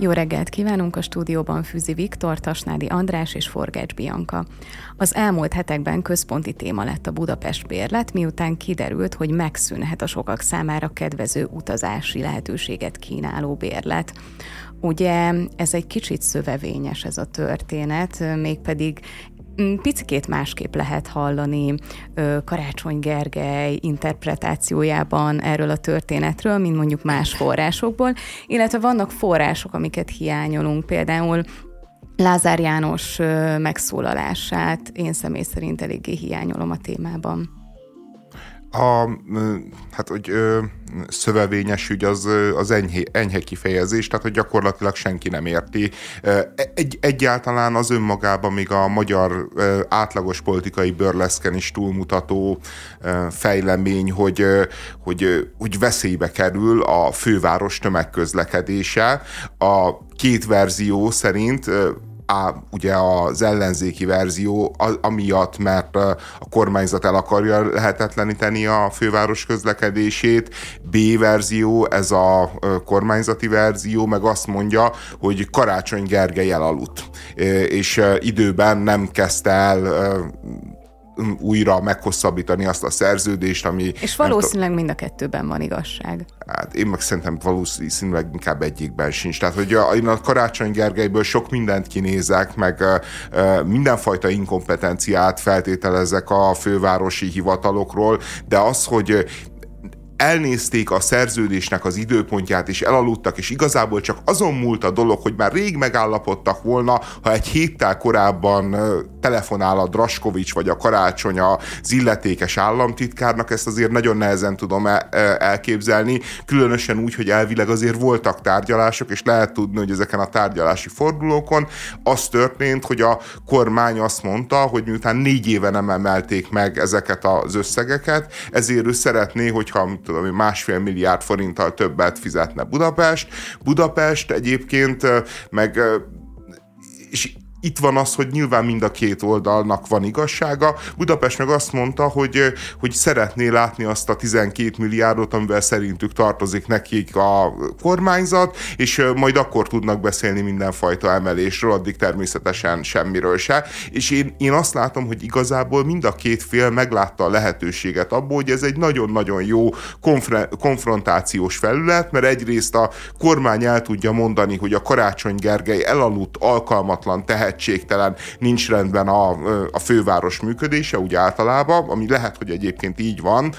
Jó reggelt kívánunk a stúdióban Füzi Viktor, Tasnádi András és Forgács Bianka. Az elmúlt hetekben központi téma lett a Budapest bérlet, miután kiderült, hogy megszűnhet a sokak számára kedvező utazási lehetőséget kínáló bérlet. Ugye ez egy kicsit szövevényes ez a történet, mégpedig picikét másképp lehet hallani Karácsony Gergely interpretációjában erről a történetről, mint mondjuk más forrásokból, illetve vannak források, amiket hiányolunk, például Lázár János megszólalását én személy szerint eléggé hiányolom a témában. A, hát, hogy ö, szövevényes ügy az, az enyhe, enyhe kifejezés, tehát hogy gyakorlatilag senki nem érti. Egy, egyáltalán az önmagában még a magyar átlagos politikai bőrleszken is túlmutató fejlemény, hogy, hogy, hogy veszélybe kerül a főváros tömegközlekedése. A két verzió szerint a, ugye az ellenzéki verzió amiatt, mert a kormányzat el akarja lehetetleníteni a főváros közlekedését, B verzió, ez a kormányzati verzió, meg azt mondja, hogy Karácsony Gergely elaludt, és időben nem kezdte el újra meghosszabbítani azt a szerződést, ami... És valószínűleg mind a kettőben van igazság. Hát én meg szerintem valószínűleg inkább egyikben sincs. Tehát, hogy a, én a Karácsony Gergelyből sok mindent kinézek, meg mindenfajta inkompetenciát feltételezek a fővárosi hivatalokról, de az, hogy elnézték a szerződésnek az időpontját, és elaludtak, és igazából csak azon múlt a dolog, hogy már rég megállapodtak volna, ha egy héttel korábban telefonál a Draskovics vagy a Karácsony az illetékes államtitkárnak, ezt azért nagyon nehezen tudom elképzelni, különösen úgy, hogy elvileg azért voltak tárgyalások, és lehet tudni, hogy ezeken a tárgyalási fordulókon az történt, hogy a kormány azt mondta, hogy miután négy éve nem emelték meg ezeket az összegeket, ezért ő szeretné, hogyha tudom, másfél milliárd forinttal többet fizetne Budapest. Budapest egyébként meg és itt van az, hogy nyilván mind a két oldalnak van igazsága. Budapest meg azt mondta, hogy, hogy szeretné látni azt a 12 milliárdot, amivel szerintük tartozik nekik a kormányzat, és majd akkor tudnak beszélni mindenfajta emelésről, addig természetesen semmiről se. És én, én azt látom, hogy igazából mind a két fél meglátta a lehetőséget abból, hogy ez egy nagyon-nagyon jó konfre- konfrontációs felület, mert egyrészt a kormány el tudja mondani, hogy a Karácsony Gergely elaludt, alkalmatlan, tehet tehetségtelen, nincs rendben a, a főváros működése, úgy általában, ami lehet, hogy egyébként így van,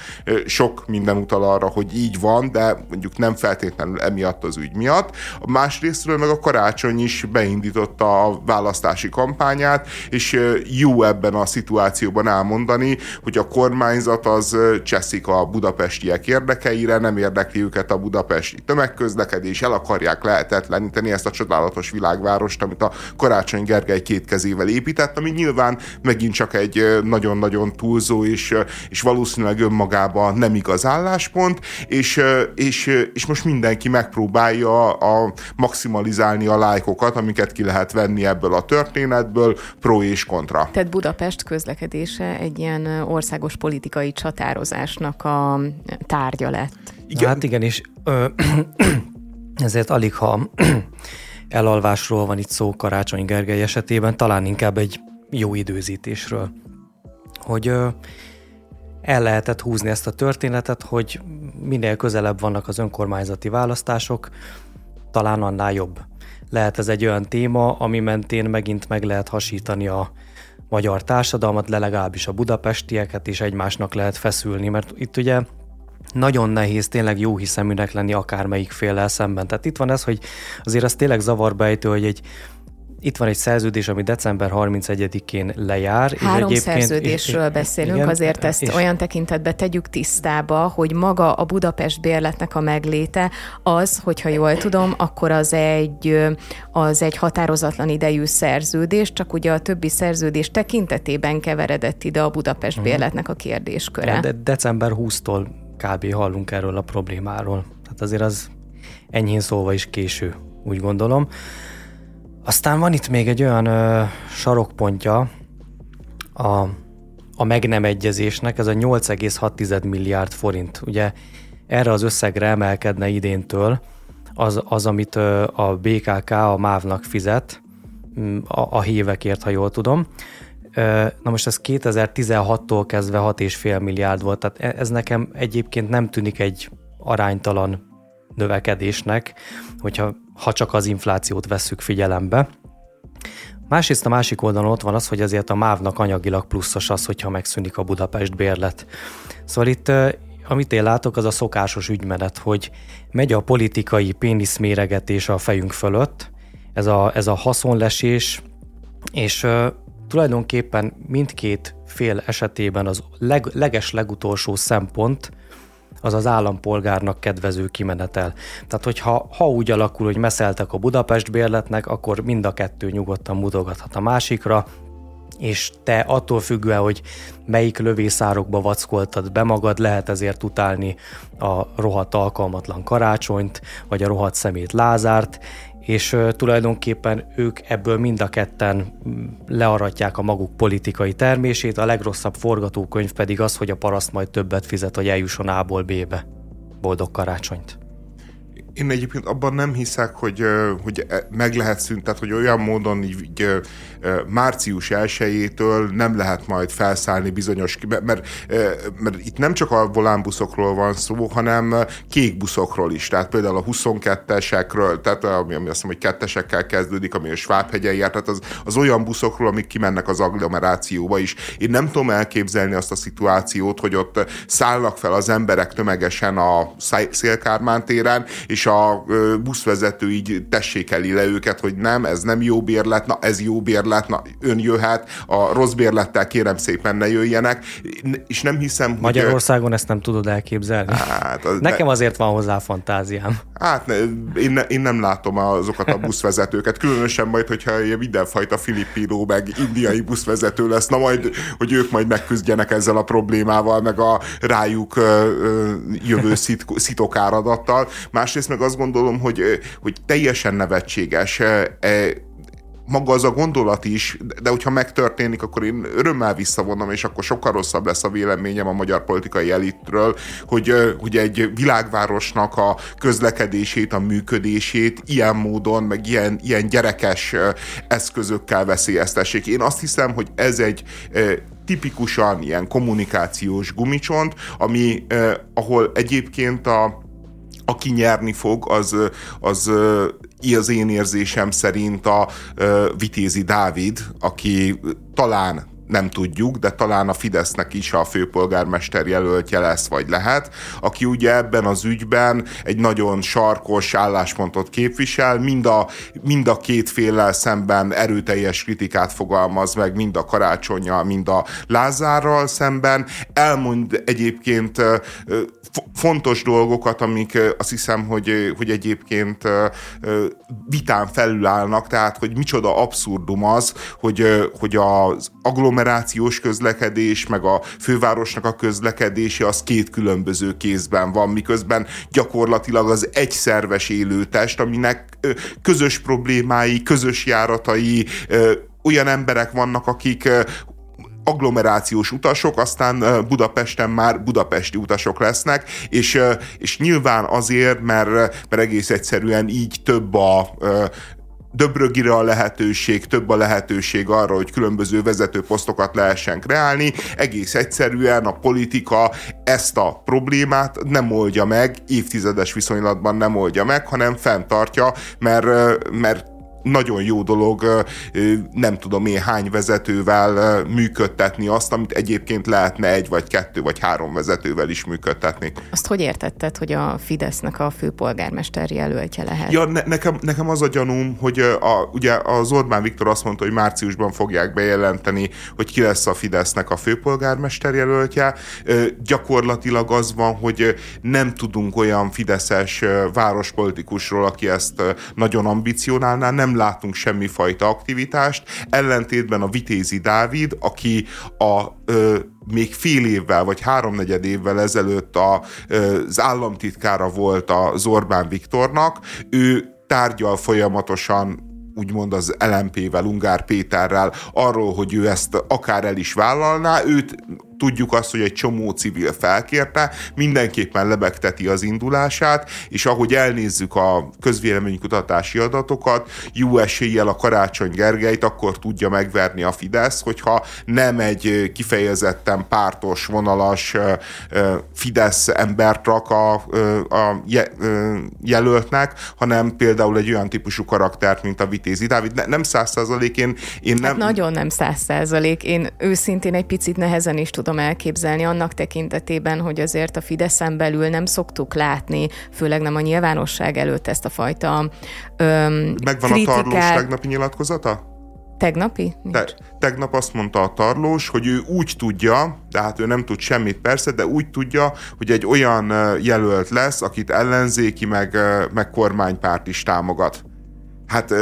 sok minden utal arra, hogy így van, de mondjuk nem feltétlenül emiatt az ügy miatt. A másrésztről meg a karácsony is beindította a választási kampányát, és jó ebben a szituációban elmondani, hogy a kormányzat az cseszik a budapestiek érdekeire, nem érdekli őket a budapesti tömegközlekedés, el akarják lehetetleníteni ezt a csodálatos világvárost, amit a karácsony Gergely két kezével épített, ami nyilván megint csak egy nagyon-nagyon túlzó és, és valószínűleg önmagában nem igaz álláspont, és, és, és most mindenki megpróbálja a, maximalizálni a lájkokat, amiket ki lehet venni ebből a történetből, pro és kontra. Tehát Budapest közlekedése egy ilyen országos politikai csatározásnak a tárgya lett. Igen. Hát igen, és ö, ezért alig ha elalvásról van itt szó Karácsony Gergely esetében, talán inkább egy jó időzítésről. Hogy el lehetett húzni ezt a történetet, hogy minél közelebb vannak az önkormányzati választások, talán annál jobb. Lehet ez egy olyan téma, ami mentén megint meg lehet hasítani a magyar társadalmat, de legalábbis a budapestieket is egymásnak lehet feszülni, mert itt ugye nagyon nehéz tényleg jó hiszeműnek lenni akármelyik féllel szemben. Tehát itt van ez, hogy azért az tényleg zavarba ejtő, hogy egy itt van egy szerződés, ami december 31-én lejár. Három és szerződésről és, beszélünk, igen, azért ezt és, olyan tekintetbe tegyük tisztába, hogy maga a Budapest bérletnek a megléte az, hogyha jól tudom, akkor az egy, az egy határozatlan idejű szerződés, csak ugye a többi szerződés tekintetében keveredett ide a Budapest uh-huh. bérletnek a kérdésköre. De december 20-tól kb. hallunk erről a problémáról. Tehát azért az enyhén szólva is késő, úgy gondolom. Aztán van itt még egy olyan ö, sarokpontja a, a meg nem egyezésnek, ez a 8,6 milliárd forint. Ugye erre az összegre emelkedne idéntől az, az amit a BKK a MÁV-nak fizet, a, a hívekért, ha jól tudom. Na most ez 2016-tól kezdve 6,5 milliárd volt, tehát e, ez nekem egyébként nem tűnik egy aránytalan növekedésnek, hogyha ha csak az inflációt vesszük figyelembe. Másrészt a másik oldalon ott van az, hogy azért a MÁV-nak anyagilag pluszos az, hogyha megszűnik a Budapest bérlet. Szóval itt amit én látok, az a szokásos ügymenet, hogy megy a politikai péniszméregetés a fejünk fölött, ez a, ez a haszonlesés, és tulajdonképpen mindkét fél esetében az leg, leges legutolsó szempont az az állampolgárnak kedvező kimenetel. Tehát, hogyha ha úgy alakul, hogy meszeltek a Budapest bérletnek, akkor mind a kettő nyugodtan mutogathat a másikra, és te attól függően, hogy melyik lövészárokba vackoltad be magad, lehet ezért utálni a rohadt alkalmatlan karácsonyt, vagy a rohadt szemét Lázárt, és tulajdonképpen ők ebből mind a ketten mm, learatják a maguk politikai termését, a legrosszabb forgatókönyv pedig az, hogy a paraszt majd többet fizet, hogy eljusson A-ból B-be. Boldog karácsonyt! Én egyébként abban nem hiszek, hogy, hogy e, meg lehet szűnt, tehát hogy olyan módon így, március 1 nem lehet majd felszállni bizonyos, mert, mert itt nem csak a volánbuszokról van szó, hanem kék buszokról is, tehát például a 22-esekről, tehát ami, ami azt mondom, hogy kettesekkel kezdődik, ami a Svábhegyen jár, tehát az, az olyan buszokról, amik kimennek az agglomerációba is. Én nem tudom elképzelni azt a szituációt, hogy ott szállnak fel az emberek tömegesen a Szélkármán téren, és a buszvezető így tessékeli le őket, hogy nem, ez nem jó bérlet, na ez jó bérlet, na ön jöhet, a rossz bérlettel kérem szépen ne jöjjenek, és nem hiszem, hogy... Magyarországon ezt nem tudod elképzelni? Hát, az Nekem ne... azért van hozzá fantáziám. Hát ne, én, ne, én nem látom azokat a buszvezetőket, különösen majd, hogyha mindenfajta filippínó meg indiai buszvezető lesz, na majd, hogy ők majd megküzdjenek ezzel a problémával, meg a rájuk jövő szit, szitokáradattal. Másrészt meg azt gondolom, hogy, hogy teljesen nevetséges maga az a gondolat is, de hogyha megtörténik, akkor én örömmel visszavonom, és akkor sokkal rosszabb lesz a véleményem a magyar politikai elitről, hogy, hogy egy világvárosnak a közlekedését, a működését ilyen módon, meg ilyen, ilyen gyerekes eszközökkel veszélyeztessék. Én azt hiszem, hogy ez egy tipikusan ilyen kommunikációs gumicsont, ami, ahol egyébként a aki nyerni fog, az, az az én érzésem szerint a Vitézi Dávid, aki talán nem tudjuk, de talán a Fidesznek is a főpolgármester jelöltje lesz, vagy lehet, aki ugye ebben az ügyben egy nagyon sarkos álláspontot képvisel, mind a, mind a két féllel szemben erőteljes kritikát fogalmaz meg, mind a karácsonyjal, mind a Lázárral szemben. Elmond egyébként fontos dolgokat, amik azt hiszem, hogy, hogy egyébként vitán felülállnak, tehát hogy micsoda abszurdum az, hogy, hogy az agglomerációs közlekedés, meg a fővárosnak a közlekedése az két különböző kézben van, miközben gyakorlatilag az egy szerves élőtest, aminek közös problémái, közös járatai, olyan emberek vannak, akik agglomerációs utasok, aztán Budapesten már budapesti utasok lesznek, és, és nyilván azért, mert, mert egész egyszerűen így több a döbrögire a lehetőség, több a lehetőség arra, hogy különböző vezetőposztokat lehessen kreálni. Egész egyszerűen a politika ezt a problémát nem oldja meg, évtizedes viszonylatban nem oldja meg, hanem fenntartja, mert, mert nagyon jó dolog nem tudom én hány vezetővel működtetni azt, amit egyébként lehetne egy vagy kettő vagy három vezetővel is működtetni. Azt hogy értetted, hogy a Fidesznek a főpolgármester jelöltje lehet? Ja, ne, nekem, nekem az a gyanúm, hogy a, ugye az Orbán Viktor azt mondta, hogy márciusban fogják bejelenteni, hogy ki lesz a Fidesznek a főpolgármester jelöltje. Gyakorlatilag az van, hogy nem tudunk olyan fideszes várospolitikusról, aki ezt nagyon ambicionálná, nem nem látunk semmifajta aktivitást, ellentétben a Vitézi Dávid, aki a ö, még fél évvel vagy háromnegyed évvel ezelőtt a, ö, az államtitkára volt az Orbán Viktornak, ő tárgyal folyamatosan úgymond az LMP-vel, Ungár Péterrel arról, hogy ő ezt akár el is vállalná, őt tudjuk azt, hogy egy csomó civil felkérte, mindenképpen lebegteti az indulását, és ahogy elnézzük a közvéleménykutatási adatokat, jó eséllyel a Karácsony Gergelyt akkor tudja megverni a Fidesz, hogyha nem egy kifejezetten pártos, vonalas Fidesz embert rak a, a jelöltnek, hanem például egy olyan típusú karaktert, mint a Vitézi Dávid. Nem száz százalék, én, én nem... Hát nagyon nem száz százalék. Én őszintén egy picit nehezen is tudom elképzelni annak tekintetében, hogy azért a Fideszen belül nem szoktuk látni, főleg nem a nyilvánosság előtt ezt a fajta öm, Megvan kritikát. a Tarlós tegnapi nyilatkozata? Tegnapi? Te, tegnap azt mondta a Tarlós, hogy ő úgy tudja, de hát ő nem tud semmit persze, de úgy tudja, hogy egy olyan jelölt lesz, akit ellenzéki, meg, meg kormánypárt is támogat. Hát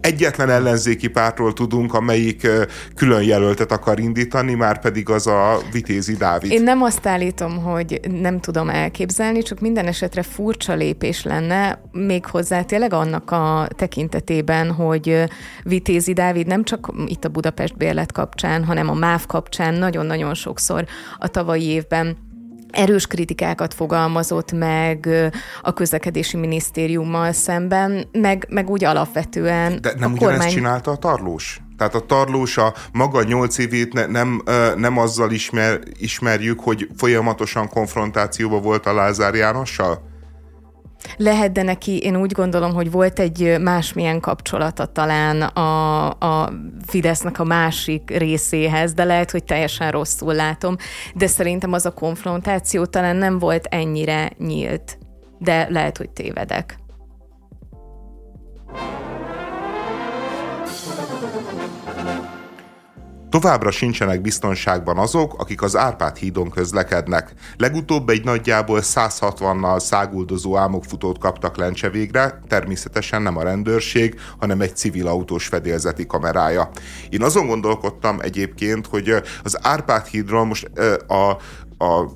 egyetlen ellenzéki pártról tudunk, amelyik külön jelöltet akar indítani, már pedig az a Vitézi Dávid. Én nem azt állítom, hogy nem tudom elképzelni, csak minden esetre furcsa lépés lenne, még hozzá tényleg annak a tekintetében, hogy Vitézi Dávid nem csak itt a Budapest bérlet kapcsán, hanem a MÁV kapcsán nagyon-nagyon sokszor a tavalyi évben erős kritikákat fogalmazott meg a közlekedési minisztériummal szemben, meg, meg úgy alapvetően De nem a ugyanezt kormány... csinálta a Tarlós? Tehát a Tarlós a maga nyolc évét ne, nem, nem azzal ismer, ismerjük, hogy folyamatosan konfrontációban volt a Lázár Jánossal? Lehet, de neki én úgy gondolom, hogy volt egy másmilyen kapcsolata talán a, a Fidesznek a másik részéhez, de lehet, hogy teljesen rosszul látom, de szerintem az a konfrontáció talán nem volt ennyire nyílt, de lehet, hogy tévedek. Továbbra sincsenek biztonságban azok, akik az Árpád hídon közlekednek. Legutóbb egy nagyjából 160-nal száguldozó álmokfutót kaptak lencse végre, természetesen nem a rendőrség, hanem egy civil autós fedélzeti kamerája. Én azon gondolkodtam egyébként, hogy az Árpád hídról most a, a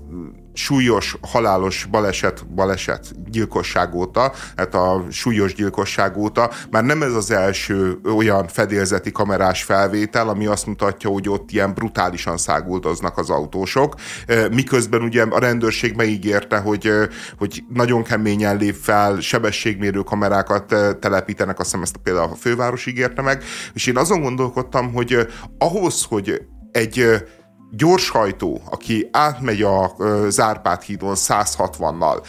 súlyos, halálos baleset, baleset gyilkosság óta, hát a súlyos gyilkosság óta. Már nem ez az első olyan fedélzeti kamerás felvétel, ami azt mutatja, hogy ott ilyen brutálisan száguldoznak az autósok, miközben ugye a rendőrség megígérte, hogy, hogy nagyon keményen lép fel, sebességmérő kamerákat telepítenek, azt hiszem ezt például a főváros ígérte meg, és én azon gondolkodtam, hogy ahhoz, hogy egy gyorshajtó, aki átmegy a Zárpát hídon 160-nal,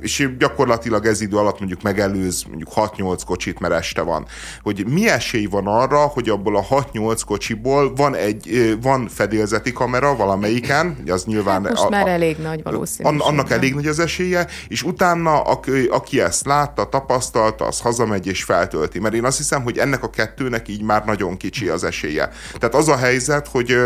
és gyakorlatilag ez idő alatt mondjuk megelőz mondjuk 6-8 kocsit, mert este van, hogy mi esély van arra, hogy abból a 6-8 kocsiból van egy van fedélzeti kamera valamelyiken, az nyilván... Hát most a, már elég nagy valószínűség. Annak elég nagy az esélye, és utána aki, aki ezt látta, tapasztalta, az hazamegy és feltölti. Mert én azt hiszem, hogy ennek a kettőnek így már nagyon kicsi az esélye. Tehát az a helyzet, hogy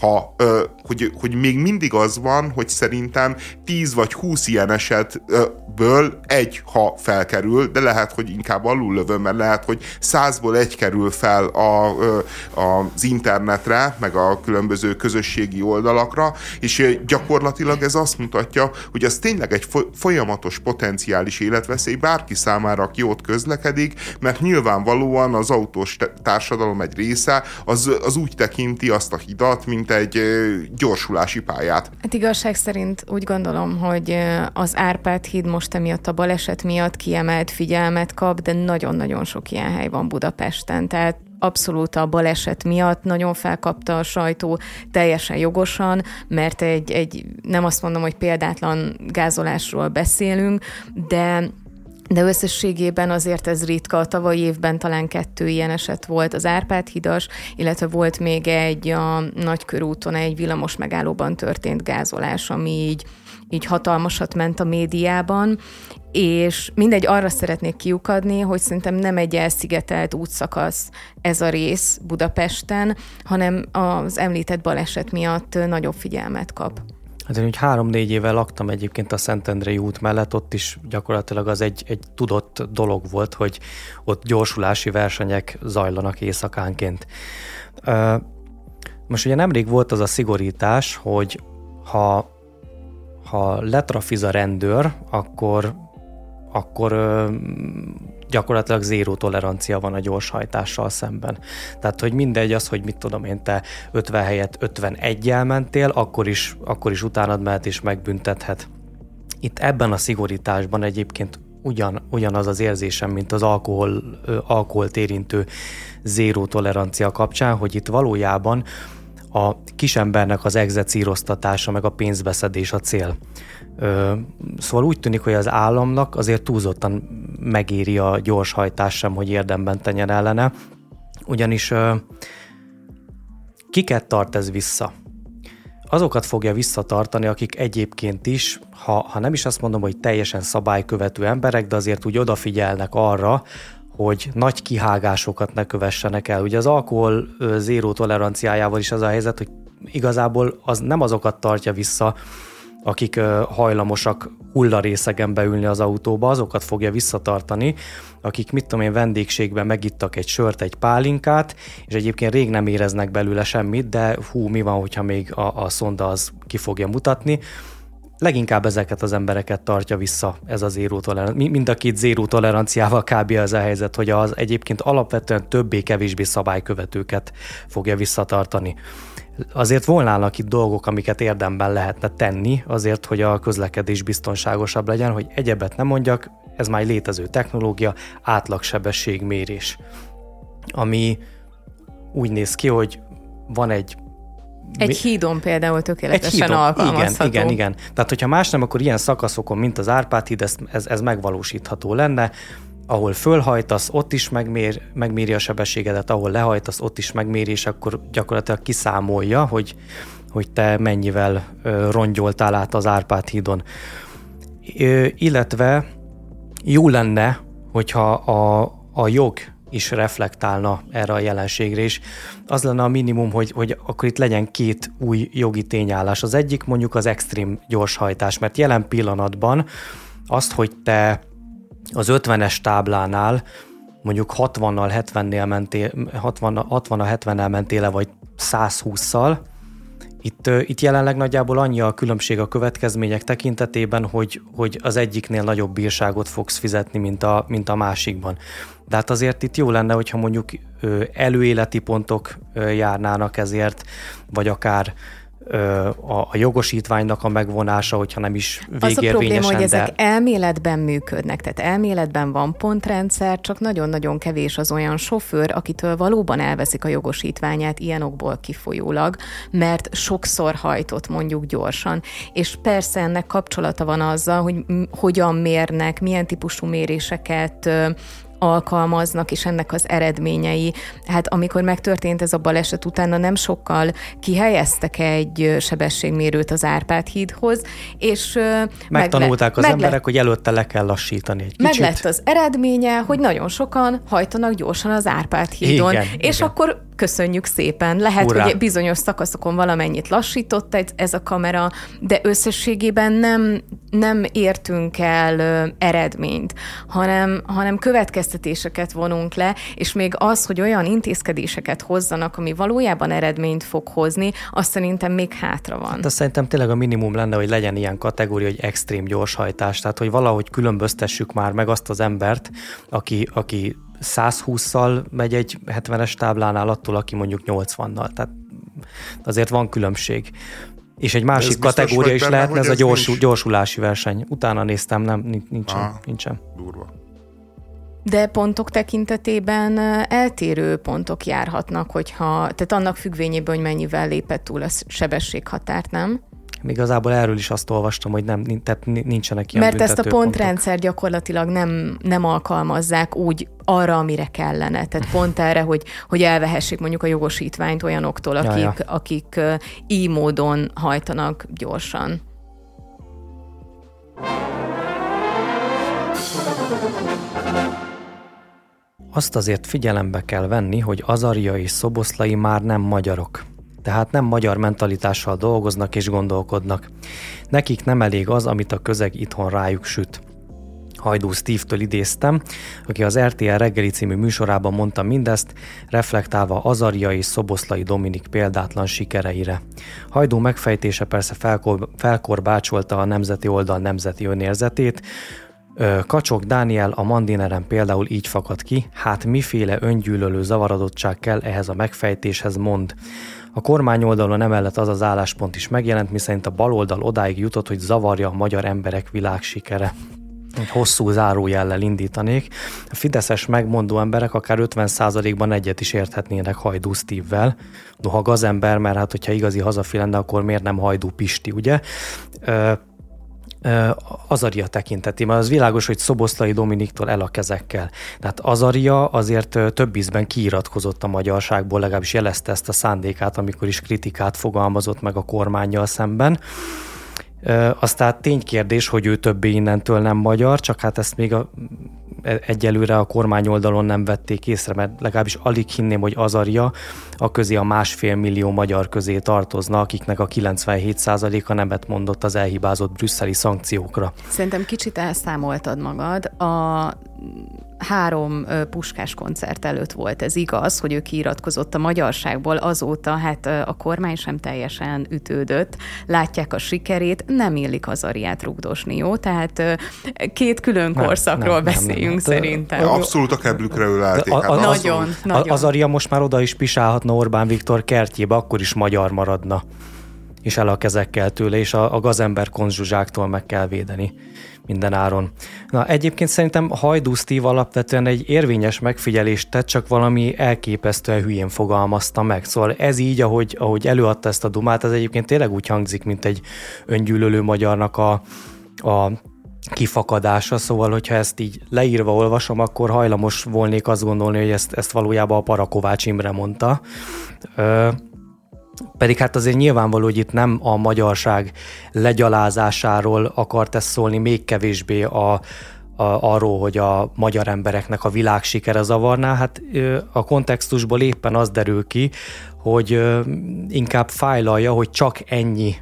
ha hogy, hogy még mindig az van, hogy szerintem 10 vagy 20 ilyen esetből egy, ha felkerül, de lehet, hogy inkább alul lövöm, mert lehet, hogy százból egy kerül fel a, a, az internetre, meg a különböző közösségi oldalakra, és gyakorlatilag ez azt mutatja, hogy az tényleg egy folyamatos potenciális életveszély bárki számára, aki ott közlekedik, mert nyilvánvalóan az autós társadalom egy része az, az úgy tekinti azt a hidat, mint egy gyorsulási pályát. Hát igazság szerint úgy gondolom, hogy az Árpád híd most emiatt a baleset miatt kiemelt figyelmet kap, de nagyon-nagyon sok ilyen hely van Budapesten, tehát abszolút a baleset miatt nagyon felkapta a sajtó, teljesen jogosan, mert egy, egy nem azt mondom, hogy példátlan gázolásról beszélünk, de de összességében azért ez ritka. A tavalyi évben talán kettő ilyen eset volt az Árpád hidas, illetve volt még egy a Nagykörúton egy villamos megállóban történt gázolás, ami így így hatalmasat ment a médiában, és mindegy, arra szeretnék kiukadni, hogy szerintem nem egy elszigetelt útszakasz ez a rész Budapesten, hanem az említett baleset miatt nagyobb figyelmet kap. Hát én úgy három-négy éve laktam egyébként a Szentendrei út mellett, ott is gyakorlatilag az egy, egy tudott dolog volt, hogy ott gyorsulási versenyek zajlanak éjszakánként. Most ugye nemrég volt az a szigorítás, hogy ha, ha letrafiz a rendőr, akkor akkor gyakorlatilag zéró tolerancia van a gyorshajtással szemben. Tehát, hogy mindegy az, hogy mit tudom én, te 50 helyett 51 elmentél, akkor is, akkor is utánad mehet és megbüntethet. Itt ebben a szigorításban egyébként ugyan, ugyanaz az érzésem, mint az alkohol, alkoholt érintő zéró tolerancia kapcsán, hogy itt valójában a kisembernek az egzecíroztatása, meg a pénzbeszedés a cél. Szóval úgy tűnik, hogy az államnak azért túlzottan megéri a gyorshajtás sem, hogy érdemben tenyen ellene, ugyanis kiket tart ez vissza? Azokat fogja visszatartani, akik egyébként is, ha, ha nem is azt mondom, hogy teljesen szabálykövető emberek, de azért úgy odafigyelnek arra, hogy nagy kihágásokat ne kövessenek el. Ugye az alkohol zéró toleranciájával is az a helyzet, hogy igazából az nem azokat tartja vissza, akik hajlamosak hullarészegen beülni az autóba, azokat fogja visszatartani, akik mit tudom én vendégségben megittak egy sört, egy pálinkát, és egyébként rég nem éreznek belőle semmit, de hú, mi van, hogyha még a, a szonda az ki fogja mutatni, leginkább ezeket az embereket tartja vissza ez a zéró tolerancia. Mind a két zéró toleranciával kb. az a helyzet, hogy az egyébként alapvetően többé-kevésbé szabálykövetőket fogja visszatartani. Azért volnának itt dolgok, amiket érdemben lehetne tenni, azért, hogy a közlekedés biztonságosabb legyen, hogy egyebet nem mondjak, ez már egy létező technológia, átlagsebességmérés, ami úgy néz ki, hogy van egy egy hídon például tökéletesen egy hídon, alkalmazható. Igen, igen, igen. Tehát, hogyha más nem, akkor ilyen szakaszokon, mint az Árpád híd, ez, ez, ez megvalósítható lenne ahol fölhajtasz, ott is megmér, megméri a sebességedet, ahol lehajtasz, ott is megméri, és akkor gyakorlatilag kiszámolja, hogy, hogy te mennyivel rongyoltál át az Árpád hídon. Illetve jó lenne, hogyha a, a jog is reflektálna erre a jelenségre, és az lenne a minimum, hogy, hogy akkor itt legyen két új jogi tényállás. Az egyik mondjuk az extrém gyorshajtás, mert jelen pillanatban azt, hogy te az 50-es táblánál mondjuk 60-nal, 70-nél mentél, 60 60-nal, mentél le, vagy 120-szal, itt, itt jelenleg nagyjából annyi a különbség a következmények tekintetében, hogy, hogy az egyiknél nagyobb bírságot fogsz fizetni, mint a, mint a másikban. De hát azért itt jó lenne, hogyha mondjuk előéleti pontok járnának ezért, vagy akár a jogosítványnak a megvonása, hogyha nem is végérvényesen. Az a probléma, hogy ezek elméletben működnek, tehát elméletben van pontrendszer, csak nagyon-nagyon kevés az olyan sofőr, akitől valóban elveszik a jogosítványát ilyen okból kifolyólag, mert sokszor hajtott mondjuk gyorsan. És persze ennek kapcsolata van azzal, hogy hogyan mérnek, milyen típusú méréseket alkalmaznak, és ennek az eredményei. Hát amikor megtörtént ez a baleset, utána nem sokkal kihelyeztek egy sebességmérőt az Árpád hídhoz, és megtanulták meg az emberek, lett, hogy előtte le kell lassítani egy kicsit. Meg lett az eredménye, hogy nagyon sokan hajtanak gyorsan az Árpád hídon, igen, és igen. akkor köszönjük szépen. Lehet, Ura. hogy bizonyos szakaszokon valamennyit lassított ez a kamera, de összességében nem, nem értünk el ö, eredményt, hanem, hanem következtetéseket vonunk le, és még az, hogy olyan intézkedéseket hozzanak, ami valójában eredményt fog hozni, azt szerintem még hátra van. De szerintem tényleg a minimum lenne, hogy legyen ilyen kategória, hogy extrém gyorshajtás, tehát hogy valahogy különböztessük már meg azt az embert, aki, aki 120-szal megy egy 70-es táblánál attól, aki mondjuk 80-nal. Tehát azért van különbség. És egy másik kategória is benne, lehetne, ez a gyors, nincs? gyorsulási verseny. Utána néztem, nem, nincsen. Aha, nincsen. Durva. De pontok tekintetében eltérő pontok járhatnak, hogyha, tehát annak függvényében, hogy mennyivel lépett túl a sebességhatárt, nem? Igazából erről is azt olvastam, hogy nem, tehát nincsenek ilyen Mert ezt a pontrendszer gyakorlatilag nem, nem alkalmazzák úgy arra, amire kellene. Tehát pont erre, hogy, hogy elvehessék mondjuk a jogosítványt olyanoktól, akik, ja, ja. akik így módon hajtanak gyorsan. Azt azért figyelembe kell venni, hogy Azaria és Szoboszlai már nem magyarok tehát nem magyar mentalitással dolgoznak és gondolkodnak. Nekik nem elég az, amit a közeg itthon rájuk süt. Hajdú Steve-től idéztem, aki az RTL reggeli című műsorában mondta mindezt, reflektálva Azaria és Szoboszlai Dominik példátlan sikereire. Hajdú megfejtése persze felkor, felkorbácsolta a nemzeti oldal nemzeti önérzetét, Kacsok Dániel a Mandineren például így fakad ki, hát miféle öngyűlölő zavarodottság kell ehhez a megfejtéshez mond. A kormány oldalon emellett az az álláspont is megjelent, miszerint a baloldal odáig jutott, hogy zavarja a magyar emberek világsikere egy hosszú zárójellel indítanék. A fideszes megmondó emberek akár 50%-ban egyet is érthetnének Hajdú Steve-vel. Noha gazember, mert hát hogyha igazi hazafi lenne, akkor miért nem Hajdú Pisti, ugye? Azaria tekintetében. Az világos, hogy Szoboszlai Dominiktól el a kezekkel. Tehát Azaria azért több ízben kiiratkozott a magyarságból, legalábbis jelezte ezt a szándékát, amikor is kritikát fogalmazott meg a kormányjal szemben. Aztán ténykérdés, hogy ő többé innentől nem magyar, csak hát ezt még a, egyelőre a kormány oldalon nem vették észre, mert legalábbis alig hinném, hogy Azaria a közé a másfél millió magyar közé tartozna, akiknek a 97%-a nemet mondott az elhibázott brüsszeli szankciókra. Szerintem kicsit elszámoltad magad. A három puskás koncert előtt volt ez igaz, hogy ő kiiratkozott a magyarságból, azóta hát a kormány sem teljesen ütődött, látják a sikerét, nem illik az ariát rugdosni, jó? Tehát két külön nem, korszakról nem, beszéljünk nem, nem, szerintem. Abszolút a keblükre ölelték. Hát nagyon, nagyon. Az aria most már oda is pisálhatna Orbán Viktor kertjébe, akkor is magyar maradna és el a kezekkel tőle, és a, a gazember konzsuzsáktól meg kell védeni minden áron. Na, egyébként szerintem Hajdú Steve alapvetően egy érvényes megfigyelést tett, csak valami elképesztően hülyén fogalmazta meg. Szóval ez így, ahogy, ahogy előadta ezt a dumát, ez egyébként tényleg úgy hangzik, mint egy öngyűlölő magyarnak a, a kifakadása, szóval hogyha ezt így leírva olvasom, akkor hajlamos volnék azt gondolni, hogy ezt, ezt valójában a Parakovács Imre mondta. Ö, pedig hát azért nyilvánvaló, hogy itt nem a magyarság legyalázásáról akart ez szólni, még kevésbé a, a, arról, hogy a magyar embereknek a világ sikere zavarná. Hát a kontextusból éppen az derül ki, hogy inkább fájlalja, hogy csak ennyi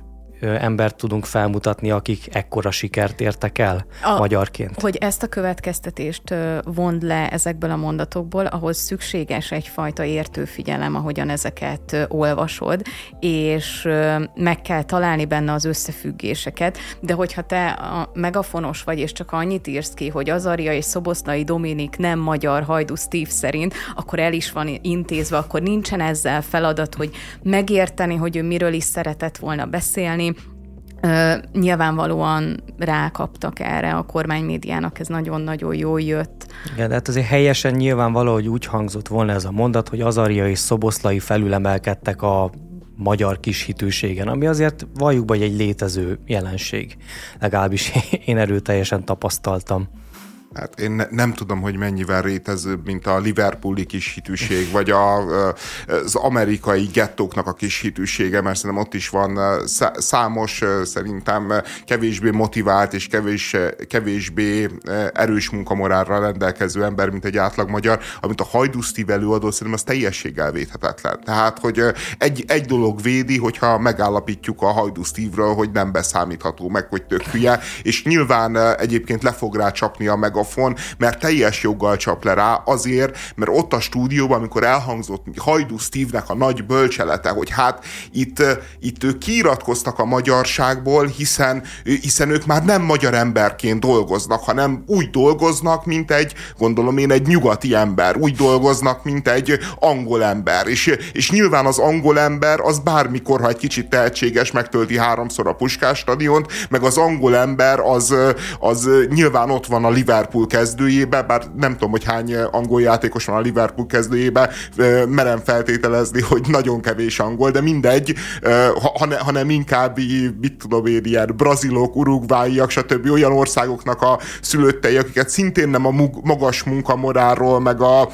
embert tudunk felmutatni, akik ekkora sikert értek el a, magyarként. Hogy ezt a következtetést vond le ezekből a mondatokból, ahhoz szükséges egyfajta értőfigyelem, ahogyan ezeket olvasod, és meg kell találni benne az összefüggéseket, de hogyha te a megafonos vagy, és csak annyit írsz ki, hogy Azaria és Szoboszlai Dominik nem magyar hajdu Steve szerint, akkor el is van intézve, akkor nincsen ezzel feladat, hogy megérteni, hogy ő miről is szeretett volna beszélni, nyilvánvalóan rákaptak erre a kormánymédiának, ez nagyon-nagyon jól jött. Igen, de hát azért helyesen nyilvánvaló, hogy úgy hangzott volna ez a mondat, hogy Azaria és Szoboszlai felülemelkedtek a magyar kis hitűségen, ami azért valljuk hogy egy létező jelenség. Legalábbis én erőteljesen tapasztaltam. Hát én ne, nem tudom, hogy mennyivel rétezőbb, mint a Liverpooli kis hitűség, vagy a, az amerikai gettóknak a kis hitűsége, mert szerintem ott is van számos, szerintem kevésbé motivált és kevés, kevésbé erős munkamorálra rendelkező ember, mint egy átlag magyar, amit a Hajdú Steve előadó, szerintem az teljességgel védhetetlen. Tehát, hogy egy, egy dolog védi, hogyha megállapítjuk a Hajdú hogy nem beszámítható meg, hogy tök hülye, és nyilván egyébként le fog rá csapni a meg megafon, mert teljes joggal csap le rá azért, mert ott a stúdióban, amikor elhangzott Hajdú Steve-nek a nagy bölcselete, hogy hát itt, itt ők kiiratkoztak a magyarságból, hiszen, hiszen ők már nem magyar emberként dolgoznak, hanem úgy dolgoznak, mint egy, gondolom én, egy nyugati ember, úgy dolgoznak, mint egy angol ember, és, és nyilván az angol ember az bármikor, ha egy kicsit tehetséges, megtölti háromszor a Puskás stadiont, meg az angol ember az, az nyilván ott van a Liverpool Liverpool kezdőjébe, bár nem tudom, hogy hány angol játékos van a Liverpool kezdőjébe, merem feltételezni, hogy nagyon kevés angol, de mindegy, hanem inkább, mit tudom én, ilyen brazilok, urugváiak, stb. olyan országoknak a szülöttei, akiket szintén nem a magas munkamorálról, meg a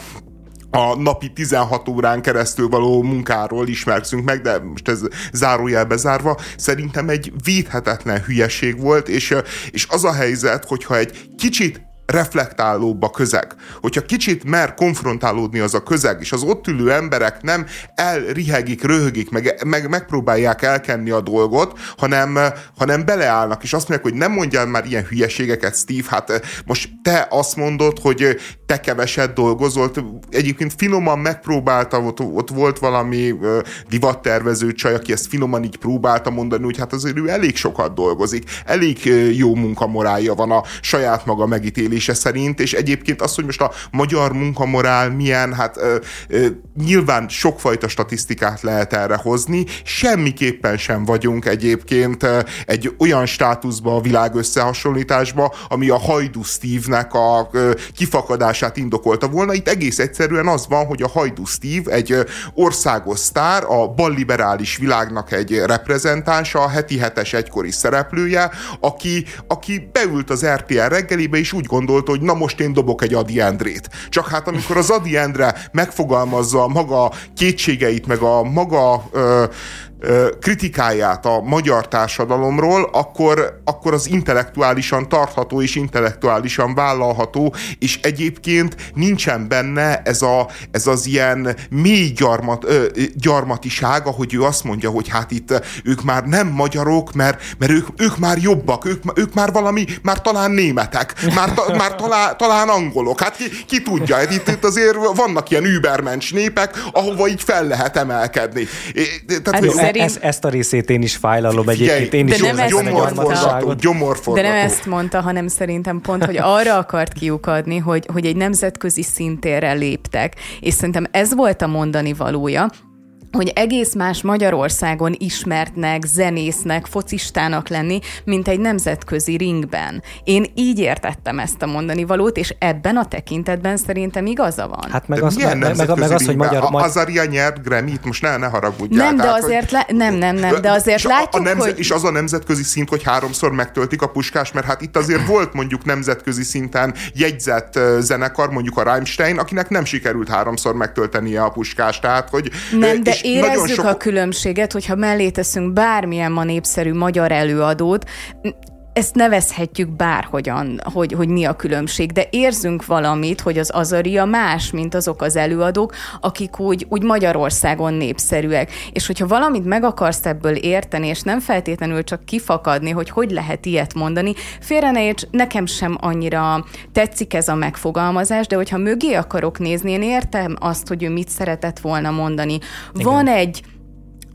a napi 16 órán keresztül való munkáról ismerkszünk meg, de most ez zárójelbe zárva, szerintem egy védhetetlen hülyeség volt, és, és az a helyzet, hogyha egy kicsit reflektálóbb a közeg. Hogyha kicsit mer konfrontálódni az a közeg, és az ott ülő emberek nem elrihegik, röhögik, meg, meg megpróbálják elkenni a dolgot, hanem, hanem beleállnak, és azt mondják, hogy nem mondjál már ilyen hülyeségeket, Steve, hát most te azt mondod, hogy te keveset dolgozol, egyébként finoman megpróbálta, ott, ott volt valami divattervező csaj, aki ezt finoman így próbálta mondani, hogy hát azért ő elég sokat dolgozik, elég jó munkamorálja van a saját maga megítélése szerint, és egyébként az, hogy most a magyar munkamorál milyen, hát ö, ö, nyilván sokfajta statisztikát lehet erre hozni, semmiképpen sem vagyunk egyébként egy olyan státuszba a világ összehasonlításba, ami a Hajdu Steve-nek a kifakadását indokolta volna. Itt egész egyszerűen az van, hogy a Hajdu Steve egy országos sztár, a balliberális világnak egy reprezentánsa, a heti hetes egykori szereplője, aki, aki beült az RTL reggelibe, és úgy gondolta, hogy na most én dobok egy Adi Endrét. Csak hát amikor az Adi Endre megfogalmazza maga kétségeit, meg a maga ö, kritikáját a magyar társadalomról, akkor, akkor az intellektuálisan tartható és intellektuálisan vállalható, és egyébként nincsen benne ez, a, ez az ilyen mély gyarmat, ö, gyarmatiság, ahogy ő azt mondja, hogy hát itt ők már nem magyarok, mert, mert ők, ők már jobbak, ők, ők már valami, már talán németek, már, ta, már talán, talán angolok, hát ki, ki tudja, hát itt, itt azért vannak ilyen übermensch népek, ahova így fel lehet emelkedni. Tehát, hát, szerint... Ez, ezt a részét én is fájlalom egyébként. Én de is nem ezt mondta. De nem ezt mondta, hanem szerintem pont, hogy arra akart kiukadni, hogy, hogy egy nemzetközi szintérre léptek. És szerintem ez volt a mondani valója, hogy egész más Magyarországon ismertnek, zenésznek, focistának lenni, mint egy nemzetközi ringben. Én így értettem ezt a mondani valót, és ebben a tekintetben szerintem igaza van. Hát meg, az, meg, meg, meg az, hogy magyar... A, Azaria nyert Grammy-t, most ne, ne haragudjál. Nem, de azért, hogy... le, nem, nem, nem, de azért és látjuk, a, a nemzet, hogy... És az a nemzetközi szint, hogy háromszor megtöltik a puskás, mert hát itt azért volt mondjuk nemzetközi szinten jegyzett zenekar, mondjuk a Rammstein, akinek nem sikerült háromszor megtöltenie a puskást, tehát hogy... Nem, de érezzük sok... a különbséget, hogyha mellé teszünk bármilyen ma népszerű magyar előadót, ezt nevezhetjük bárhogyan, hogy, hogy mi a különbség, de érzünk valamit, hogy az azaria más, mint azok az előadók, akik úgy, úgy Magyarországon népszerűek. És hogyha valamit meg akarsz ebből érteni, és nem feltétlenül csak kifakadni, hogy hogy lehet ilyet mondani, félre ne érts, nekem sem annyira tetszik ez a megfogalmazás, de hogyha mögé akarok nézni, én értem azt, hogy ő mit szeretett volna mondani. Igen. Van egy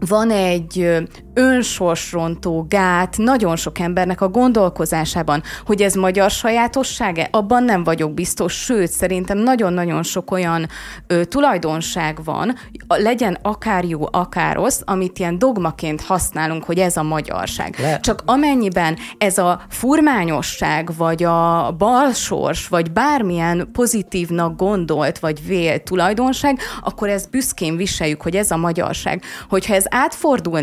van egy önsorsrontó gát nagyon sok embernek a gondolkozásában, hogy ez magyar sajátossága, abban nem vagyok biztos, sőt, szerintem nagyon-nagyon sok olyan ö, tulajdonság van, legyen akár jó, akár rossz, amit ilyen dogmaként használunk, hogy ez a magyarság. Le. Csak amennyiben ez a furmányosság, vagy a balsors, vagy bármilyen pozitívnak gondolt, vagy vélt tulajdonság, akkor ezt büszkén viseljük, hogy ez a magyarság. Hogyha ez átfordul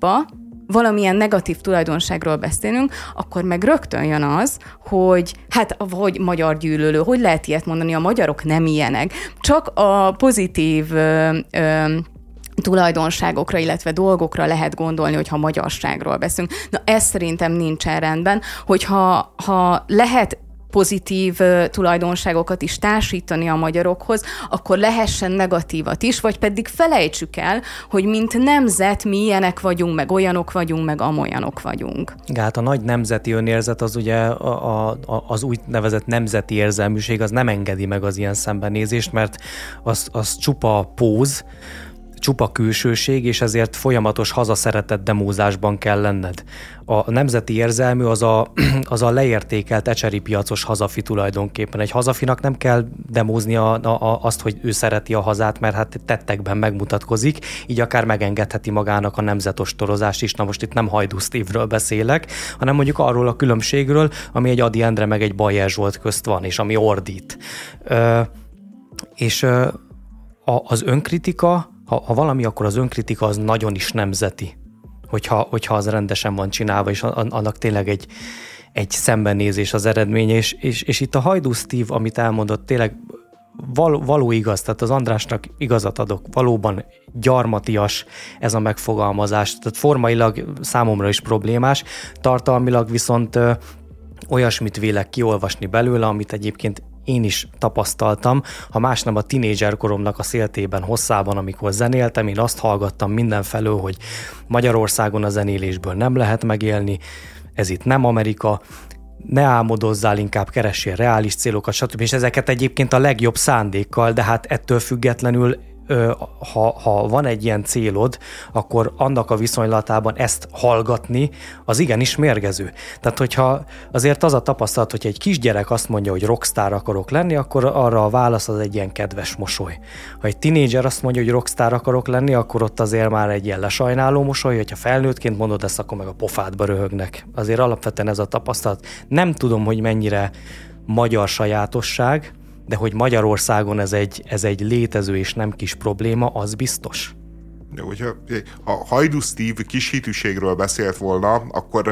negatívba, valamilyen negatív tulajdonságról beszélünk, akkor meg rögtön jön az, hogy hát, hogy magyar gyűlölő, hogy lehet ilyet mondani, a magyarok nem ilyenek. Csak a pozitív ö, ö, tulajdonságokra, illetve dolgokra lehet gondolni, hogyha magyarságról beszélünk. Na ez szerintem nincsen rendben, hogyha ha lehet pozitív tulajdonságokat is társítani a magyarokhoz, akkor lehessen negatívat is, vagy pedig felejtsük el, hogy mint nemzet mi ilyenek vagyunk, meg olyanok vagyunk, meg amolyanok vagyunk. Hát a nagy nemzeti önérzet az ugye a, a, az úgynevezett nemzeti érzelműség az nem engedi meg az ilyen szembenézést, mert az, az csupa póz, csupa külsőség, és ezért folyamatos hazaszeretett demózásban kell lenned. A nemzeti érzelmű az a, az a leértékelt ecseri piacos hazafi tulajdonképpen. Egy hazafinak nem kell demózni a, a, azt, hogy ő szereti a hazát, mert hát tettekben megmutatkozik, így akár megengedheti magának a nemzetostorozást is. Na most itt nem Hajdú Steve-ről beszélek, hanem mondjuk arról a különbségről, ami egy Adi Endre meg egy Bajer Zsolt közt van, és ami ordít. Ö, és ö, a, az önkritika ha, ha valami, akkor az önkritika az nagyon is nemzeti, hogyha, hogyha az rendesen van csinálva, és annak tényleg egy, egy szembenézés az eredménye, és, és, és itt a Hajdú Steve, amit elmondott, tényleg való, való igaz, tehát az Andrásnak igazat adok, valóban gyarmatias ez a megfogalmazás, tehát formailag számomra is problémás, tartalmilag viszont olyasmit vélek kiolvasni belőle, amit egyébként én is tapasztaltam, ha más a tinédzser koromnak a széltében, hosszában, amikor zenéltem, én azt hallgattam mindenfelől, hogy Magyarországon a zenélésből nem lehet megélni, ez itt nem Amerika, ne álmodozzál, inkább keressél reális célokat, stb. És ezeket egyébként a legjobb szándékkal, de hát ettől függetlenül ha, ha van egy ilyen célod, akkor annak a viszonylatában ezt hallgatni, az igenis mérgező. Tehát, hogyha azért az a tapasztalat, hogy egy kisgyerek azt mondja, hogy rockstar akarok lenni, akkor arra a válasz az egy ilyen kedves mosoly. Ha egy tinédzser azt mondja, hogy rockstar akarok lenni, akkor ott azért már egy ilyen lesajnáló mosoly, hogyha felnőttként mondod ezt, akkor meg a pofádba röhögnek. Azért alapvetően ez a tapasztalat. Nem tudom, hogy mennyire magyar sajátosság, de hogy Magyarországon ez egy, ez egy létező és nem kis probléma, az biztos. De hogyha ha Hajdu Steve kis hitűségről beszélt volna, akkor,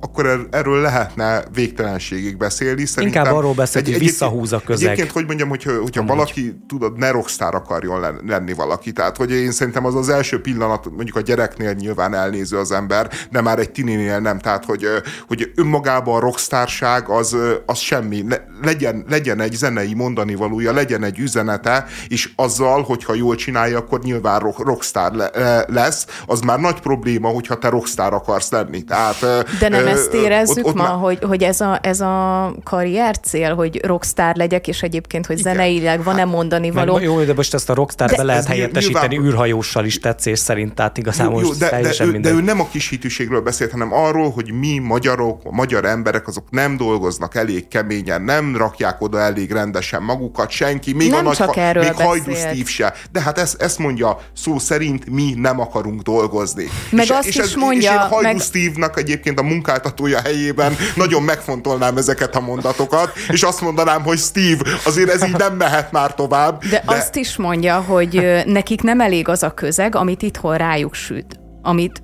akkor er, erről lehetne végtelenségig beszélni. Szerintem Inkább arról beszél, egy, hogy visszahúz a közeg. Egyébként, hogy mondjam, hogy, hogyha Amúgy. valaki, tudod, ne rockstar akarjon lenni valaki. Tehát, hogy én szerintem az az első pillanat, mondjuk a gyereknél nyilván elnéző az ember, de már egy tininél nem. Tehát, hogy, hogy önmagában a rockstárság az, az semmi. Legyen, legyen egy zenei mondani valója, legyen egy üzenete, és azzal, hogyha jól csinálja, akkor nyilván rockstar rockstar le, lesz, az már nagy probléma, hogyha te rockstar akarsz lenni. Tehát, De nem ö, ezt érezzük ott, ott ma, már... hogy, hogy ez a, ez a karrier cél, hogy rockstar legyek, és egyébként, hogy Igen. zeneileg van-e hát, mondani való. Jó, de most ezt a rockstar be lehet helyettesíteni nyilván... űrhajóssal is tetszés szerint, tehát igazából jó, most de, de, ő, de ő nem a kis hitűségről beszélt, hanem arról, hogy mi magyarok, a magyar emberek, azok nem dolgoznak elég keményen, nem rakják oda elég rendesen magukat, senki, még nem a nagy, csak erről még Hajdu Steve se. De hát ezt, ezt mondja szó szerint, szerint mi nem akarunk dolgozni. Meg és, azt és, is ez, mondja, és én Hajdu meg... Steve-nak egyébként a munkáltatója helyében nagyon megfontolnám ezeket a mondatokat, és azt mondanám, hogy Steve, azért ez így nem mehet már tovább. De, de... azt is mondja, hogy nekik nem elég az a közeg, amit itthon rájuk süt amit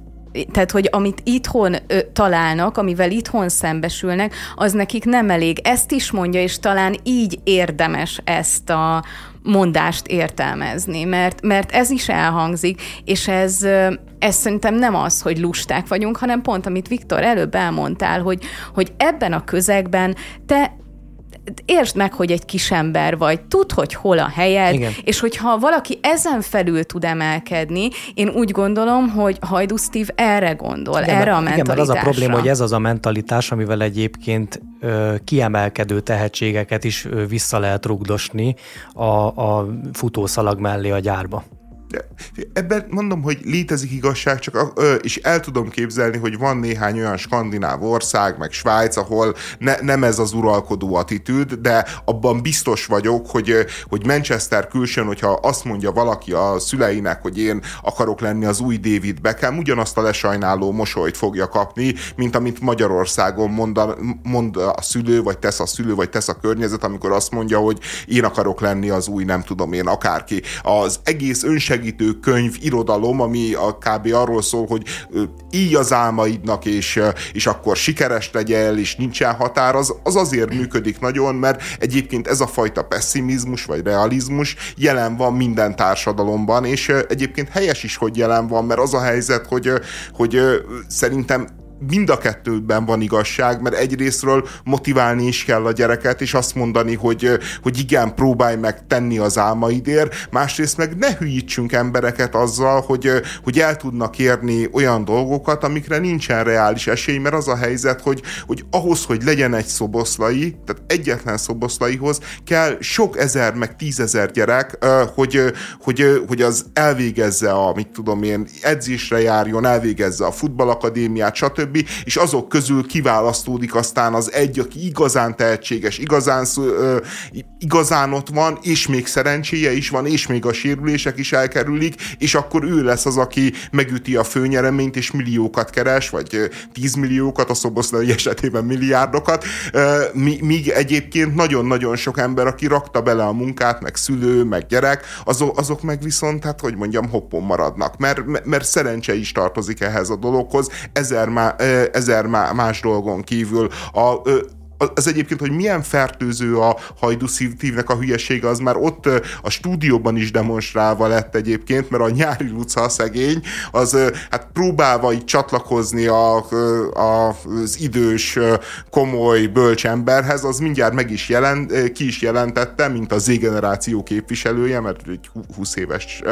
tehát, hogy amit itthon ö, találnak, amivel itthon szembesülnek, az nekik nem elég. Ezt is mondja, és talán így érdemes ezt a mondást értelmezni, mert, mert ez is elhangzik, és ez, ez szerintem nem az, hogy lusták vagyunk, hanem pont, amit Viktor előbb elmondtál, hogy, hogy ebben a közegben te értsd meg, hogy egy kisember vagy, tudd, hogy hol a helyed, Igen. és hogyha valaki ezen felül tud emelkedni, én úgy gondolom, hogy Hajdu Steve erre gondol, igen, erre a mentalitásra. Igen, az a probléma, hogy ez az a mentalitás, amivel egyébként ö, kiemelkedő tehetségeket is ö, vissza lehet rugdosni a, a futószalag mellé a gyárba. Ebben mondom, hogy létezik igazság, csak és el tudom képzelni, hogy van néhány olyan skandináv ország, meg Svájc, ahol ne, nem ez az uralkodó attitűd, de abban biztos vagyok, hogy, hogy Manchester külsőn, hogyha azt mondja valaki a szüleinek, hogy én akarok lenni az új David Beckham, ugyanazt a lesajnáló mosolyt fogja kapni, mint amit Magyarországon mond a, mond a szülő, vagy tesz a szülő, vagy tesz a környezet, amikor azt mondja, hogy én akarok lenni az új, nem tudom én, akárki. Az egész önseg segítő könyv, irodalom, ami a kb. arról szól, hogy így az álmaidnak, és, és akkor sikeres legyél, és nincsen határ, az, az azért működik nagyon, mert egyébként ez a fajta pessimizmus, vagy realizmus jelen van minden társadalomban, és egyébként helyes is, hogy jelen van, mert az a helyzet, hogy, hogy szerintem mind a kettőben van igazság, mert egyrésztről motiválni is kell a gyereket, és azt mondani, hogy, hogy igen, próbálj meg tenni az álmaidért, másrészt meg ne hülyítsünk embereket azzal, hogy, hogy el tudnak érni olyan dolgokat, amikre nincsen reális esély, mert az a helyzet, hogy, hogy ahhoz, hogy legyen egy szoboszlai, tehát egyetlen szoboszlaihoz kell sok ezer, meg tízezer gyerek, hogy, hogy, hogy az elvégezze a, mit tudom én, edzésre járjon, elvégezze a futballakadémiát, stb És azok közül kiválasztódik aztán az egy, aki igazán tehetséges, igazán, igazán ott van, és még szerencséje is van, és még a sérülések is elkerülik, és akkor ő lesz az, aki megüti a főnyereményt, és milliókat keres, vagy tízmilliókat, a szoboszlai esetében milliárdokat, míg egyébként nagyon-nagyon sok ember, aki rakta bele a munkát, meg szülő, meg gyerek, azok, azok meg viszont, hát hogy mondjam, hoppon maradnak, mert, mert szerencse is tartozik ehhez a dologhoz, ezer, má, ezer más dolgon kívül. A, az egyébként, hogy milyen fertőző a hajdúszívnek a hülyesége, az már ott a stúdióban is demonstrálva lett egyébként, mert a nyári Luca szegény, az hát próbálva így csatlakozni a, a, az idős, komoly, bölcs emberhez, az mindjárt meg is jelent, ki is jelentette, mint a Z-generáció képviselője, mert egy 20 éves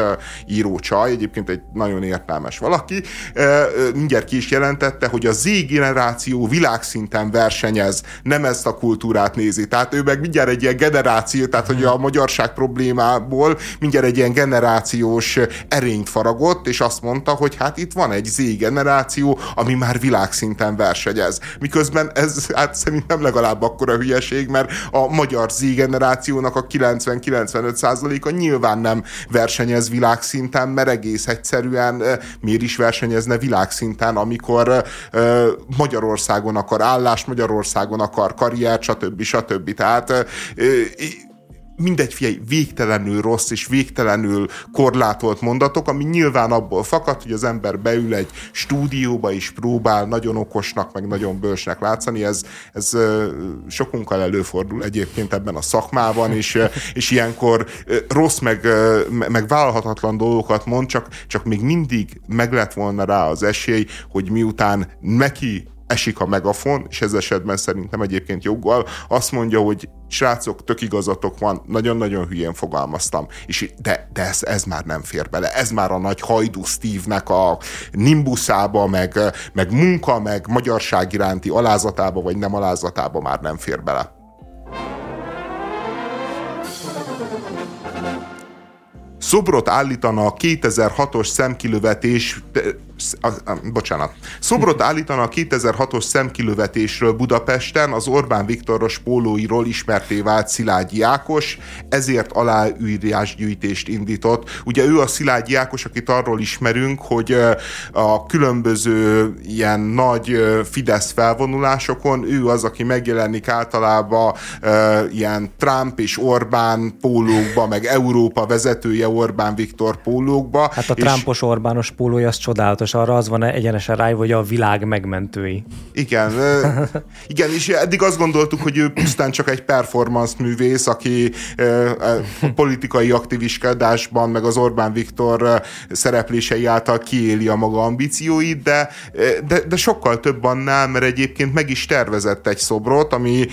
író csaj, egyébként egy nagyon értelmes valaki, mindjárt ki is jelentette, hogy a Z-generáció világszinten versenyez, nem ezt a kultúrát nézi. Tehát ő meg mindjárt egy ilyen generáció, tehát hogy a magyarság problémából mindjárt egy ilyen generációs erényt faragott, és azt mondta, hogy hát itt van egy Z-generáció, ami már világszinten versenyez. Miközben ez hát szerintem legalább akkora hülyeség, mert a magyar Z-generációnak a 90-95 a nyilván nem versenyez világszinten, mert egész egyszerűen miért is versenyezne világszinten, amikor Magyarországon akar állást, Magyarországon akar karriert, stb. stb. Tehát mindegy, figyelj, végtelenül rossz és végtelenül korlátolt mondatok, ami nyilván abból fakad, hogy az ember beül egy stúdióba és próbál nagyon okosnak, meg nagyon bölcsnek látszani. Ez, ez sokunkkal előfordul egyébként ebben a szakmában, és, és ilyenkor rossz, meg, meg vállalhatatlan dolgokat mond, csak, csak még mindig meg lett volna rá az esély, hogy miután neki esik a megafon, és ez esetben szerintem egyébként joggal, azt mondja, hogy srácok, tök igazatok van, nagyon-nagyon hülyén fogalmaztam, és de, de ez, ez már nem fér bele, ez már a nagy hajdú Steve-nek a nimbuszába, meg, meg munka, meg magyarság iránti alázatába, vagy nem alázatába már nem fér bele. Szobrot a 2006-os szemkilövetés bocsánat. Szobrot állítana a 2006-os szemkilövetésről Budapesten az Orbán Viktoros pólóiról ismerté vált Szilágyi Ákos, ezért aláírásgyűjtést indított. Ugye ő a Szilágyi Ákos, akit arról ismerünk, hogy a különböző ilyen nagy Fidesz felvonulásokon ő az, aki megjelenik általában ilyen Trump és Orbán pólókba, meg Európa vezetője Orbán Viktor pólókba. Hát a Trumpos Orbános pólója az csodálatos arra az van egyenesen rá, hogy a világ megmentői. Igen, igen, és eddig azt gondoltuk, hogy ő pusztán csak egy performance művész, aki a politikai aktivistkedásban, meg az Orbán Viktor szereplései által kiéli a maga ambícióit, de, de, de sokkal több annál, mert egyébként meg is tervezett egy szobrot, ami...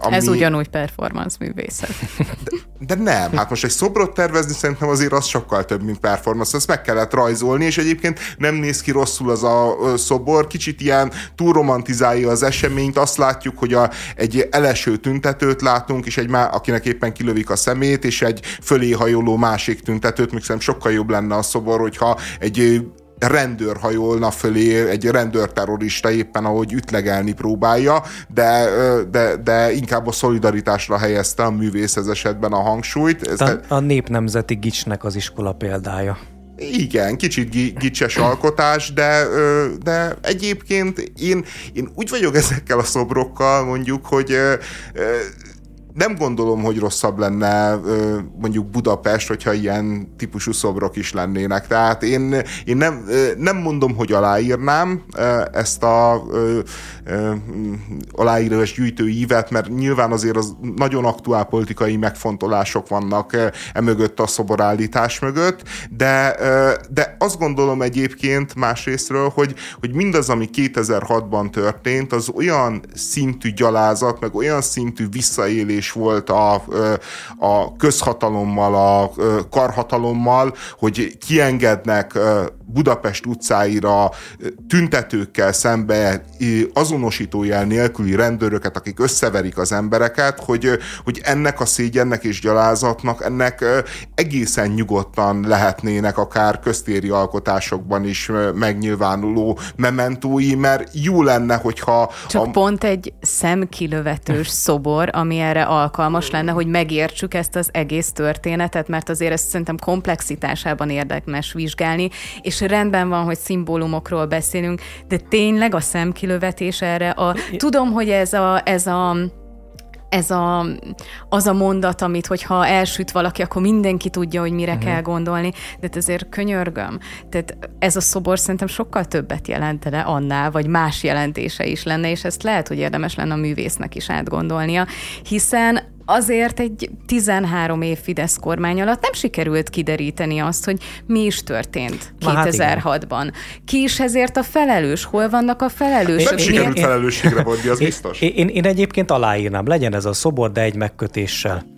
ami... Ez ugyanúgy performance művészet. De, de nem, hát most egy szobrot tervezni szerintem azért az sokkal több, mint performance. Ezt meg kellett rajzolni, és egyébként nem néz ki rosszul az a szobor, kicsit ilyen túl romantizálja az eseményt, azt látjuk, hogy a, egy eleső tüntetőt látunk, és egy má, akinek éppen kilövik a szemét, és egy fölé hajoló másik tüntetőt, még szerintem sokkal jobb lenne a szobor, hogyha egy rendőr hajolna fölé, egy rendőrterrorista éppen, ahogy ütlegelni próbálja, de, de, de inkább a szolidaritásra helyezte a művész ez esetben a hangsúlyt. Ez a, a népnemzeti gicsnek az iskola példája. Igen, kicsit gicses alkotás, de, de egyébként én, én úgy vagyok ezekkel a szobrokkal mondjuk, hogy nem gondolom, hogy rosszabb lenne mondjuk Budapest, hogyha ilyen típusú szobrok is lennének. Tehát én, én nem, nem mondom, hogy aláírnám ezt a aláírás gyűjtő ívet, mert nyilván azért az nagyon aktuál politikai megfontolások vannak emögött a szoborállítás mögött, de, de azt gondolom egyébként másrésztről, hogy, hogy mindaz, ami 2006-ban történt, az olyan szintű gyalázat, meg olyan szintű visszaélés is volt a, a közhatalommal, a karhatalommal, hogy kiengednek Budapest utcáira tüntetőkkel szembe azonosítójel nélküli rendőröket, akik összeverik az embereket, hogy, hogy ennek a szégyennek és gyalázatnak ennek egészen nyugodtan lehetnének akár köztéri alkotásokban is megnyilvánuló mementói, mert jó lenne, hogyha... Csak a... pont egy szemkilövetős szobor, ami erre alkalmas lenne, hogy megértsük ezt az egész történetet, mert azért ezt szerintem komplexitásában érdemes vizsgálni, és rendben van, hogy szimbólumokról beszélünk, de tényleg a szemkilövetés erre a... Tudom, hogy ez a, ez a ez a, az a mondat, amit hogyha elsüt valaki, akkor mindenki tudja, hogy mire uh-huh. kell gondolni, de hát ezért könyörgöm. Tehát ez a szobor szerintem sokkal többet jelentene annál, vagy más jelentése is lenne, és ezt lehet, hogy érdemes lenne a művésznek is átgondolnia, hiszen azért egy 13 év Fidesz kormány alatt nem sikerült kideríteni azt, hogy mi is történt 2006-ban. Hát Ki is ezért a felelős? Hol vannak a felelősök? Nem sikerült felelősségre vonni, az biztos. Én, én, én egyébként aláírnám, legyen ez a szobor, de egy megkötéssel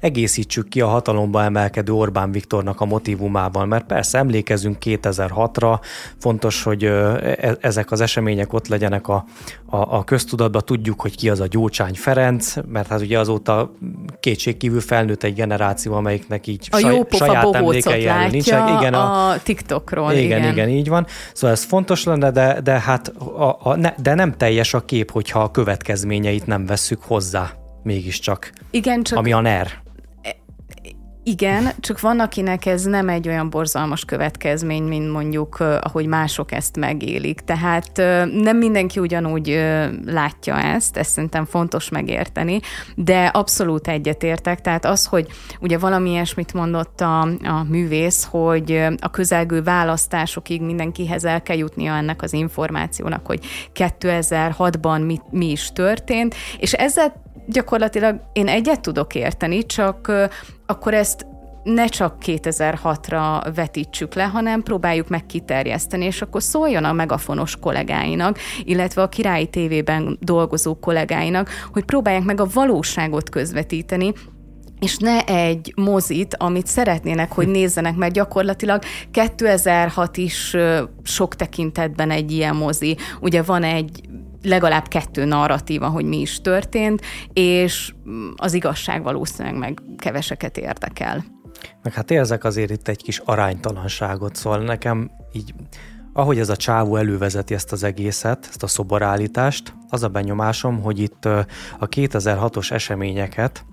egészítsük ki a hatalomba emelkedő Orbán Viktornak a motivumában, mert persze emlékezünk 2006-ra, fontos, hogy e- ezek az események ott legyenek a, a, a köztudatban, tudjuk, hogy ki az a Gyurcsány Ferenc, mert hát ugye azóta kétségkívül felnőtt egy generáció, amelyiknek így a saj, saját emlékei nincsenek. Igen, a, a TikTokról. Igen, igen, igen, így van. Szóval ez fontos lenne, de, de hát a, a, ne, de nem teljes a kép, hogyha a következményeit nem vesszük hozzá mégiscsak. Igen, csak... Ami a NER. Igen, csak van, akinek ez nem egy olyan borzalmas következmény, mint mondjuk, ahogy mások ezt megélik. Tehát nem mindenki ugyanúgy látja ezt, ezt szerintem fontos megérteni, de abszolút egyetértek. Tehát az, hogy ugye valami ilyesmit mondott a, a művész, hogy a közelgő választásokig mindenkihez el kell jutnia ennek az információnak, hogy 2006-ban mi, mi is történt, és ezzel gyakorlatilag én egyet tudok érteni, csak akkor ezt ne csak 2006-ra vetítsük le, hanem próbáljuk meg kiterjeszteni, és akkor szóljon a megafonos kollégáinak, illetve a királyi tévében dolgozó kollégáinak, hogy próbálják meg a valóságot közvetíteni, és ne egy mozit, amit szeretnének, hogy nézzenek, mert gyakorlatilag 2006 is sok tekintetben egy ilyen mozi. Ugye van egy legalább kettő narratíva, hogy mi is történt, és az igazság valószínűleg meg keveseket érdekel. Meg hát érzek azért itt egy kis aránytalanságot, szóval nekem így, ahogy ez a csávó elővezeti ezt az egészet, ezt a szoborállítást, az a benyomásom, hogy itt a 2006-os eseményeket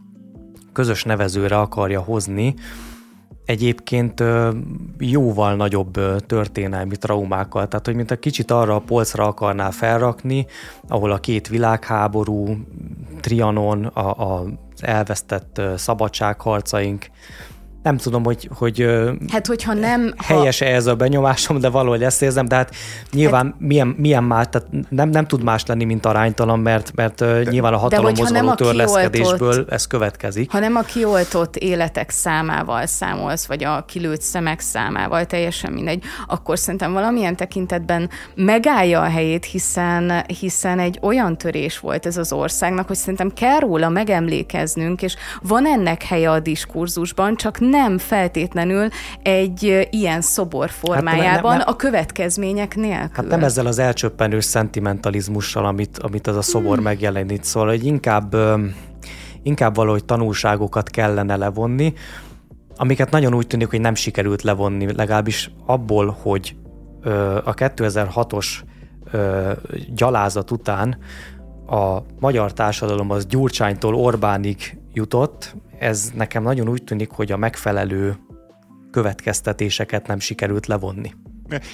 közös nevezőre akarja hozni, egyébként jóval nagyobb történelmi traumákkal, tehát hogy mint a kicsit arra a polcra akarná felrakni, ahol a két világháború, Trianon, a, a elvesztett szabadságharcaink, nem tudom, hogy, hogy hát, hogyha nem, helyes-e ez a benyomásom, de valahogy ezt érzem, de hát nyilván hát, milyen, milyen más, tehát nem, nem tud más lenni, mint aránytalan, mert, mert de, nyilván a hatalomhoz való törleszkedésből ez következik. Ha nem a kioltott életek számával számolsz, vagy a kilőtt szemek számával, teljesen mindegy, akkor szerintem valamilyen tekintetben megállja a helyét, hiszen, hiszen egy olyan törés volt ez az országnak, hogy szerintem kell róla megemlékeznünk, és van ennek helye a diskurzusban, csak nem feltétlenül egy ilyen szobor formájában hát nem, nem, nem, a következmények nélkül. Hát nem ezzel az elcsöppenő szentimentalizmussal, amit, amit az a szobor hmm. megjelenít, szóval hogy inkább, inkább valahogy tanulságokat kellene levonni, amiket nagyon úgy tűnik, hogy nem sikerült levonni, legalábbis abból, hogy a 2006-os gyalázat után a magyar társadalom az Gyurcsánytól Orbánig jutott, ez nekem nagyon úgy tűnik, hogy a megfelelő következtetéseket nem sikerült levonni.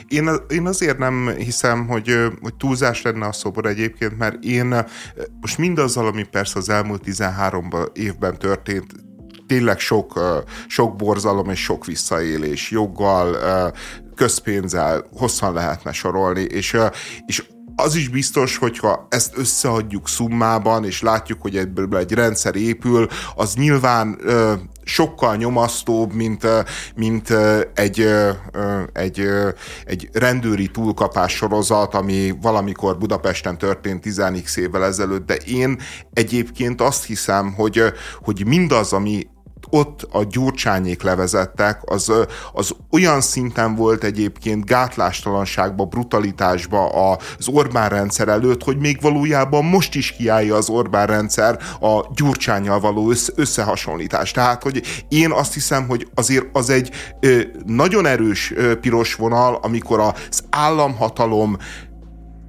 Én, én azért nem hiszem, hogy, hogy túlzás lenne a szobor egyébként, mert én most mindazzal, ami persze az elmúlt 13 évben történt, tényleg sok, sok borzalom és sok visszaélés, joggal, közpénzzel hosszan lehetne sorolni, és, és az is biztos, hogyha ezt összeadjuk szummában, és látjuk, hogy ebből egy rendszer épül, az nyilván ö, sokkal nyomasztóbb, mint, mint egy, egy, egy rendőri túlkapás sorozat, ami valamikor Budapesten történt 10 évvel ezelőtt, de én egyébként azt hiszem, hogy, hogy mindaz, ami ott a gyurcsányék levezettek, az, az olyan szinten volt egyébként gátlástalanságba, brutalitásba az Orbán rendszer előtt, hogy még valójában most is kiállja az Orbán rendszer a gyurcsányjal való összehasonlítás. Tehát, hogy én azt hiszem, hogy azért az egy nagyon erős piros vonal, amikor az államhatalom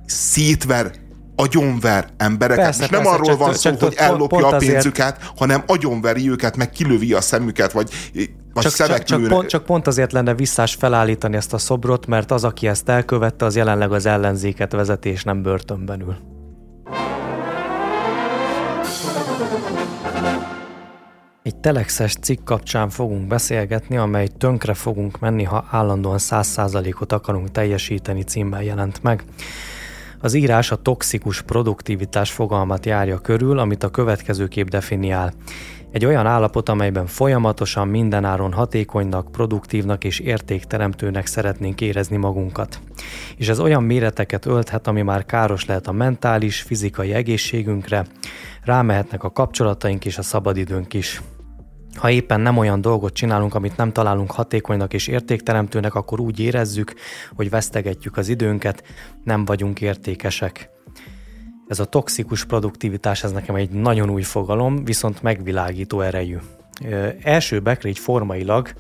szétver agyonver embereket, persze, és nem persze, arról csak, van szó, csak, hogy ellopja a pénzüket, azért... hanem agyonveri őket, meg kilövi a szemüket, vagy vagy csak, csak, csak, pont, csak pont azért lenne visszás felállítani ezt a szobrot, mert az, aki ezt elkövette, az jelenleg az ellenzéket vezeti, és nem börtönben ül. Egy telexes cikk kapcsán fogunk beszélgetni, amely tönkre fogunk menni, ha állandóan 100%-ot akarunk teljesíteni címmel jelent meg. Az írás a toxikus produktivitás fogalmat járja körül, amit a következő kép definiál. Egy olyan állapot, amelyben folyamatosan mindenáron hatékonynak, produktívnak és értékteremtőnek szeretnénk érezni magunkat. És ez olyan méreteket ölthet, ami már káros lehet a mentális, fizikai egészségünkre, rámehetnek a kapcsolataink és a szabadidőnk is. Ha éppen nem olyan dolgot csinálunk, amit nem találunk hatékonynak és értékteremtőnek, akkor úgy érezzük, hogy vesztegetjük az időnket, nem vagyunk értékesek. Ez a toxikus produktivitás, ez nekem egy nagyon új fogalom, viszont megvilágító erejű. Ö, első bekre formailag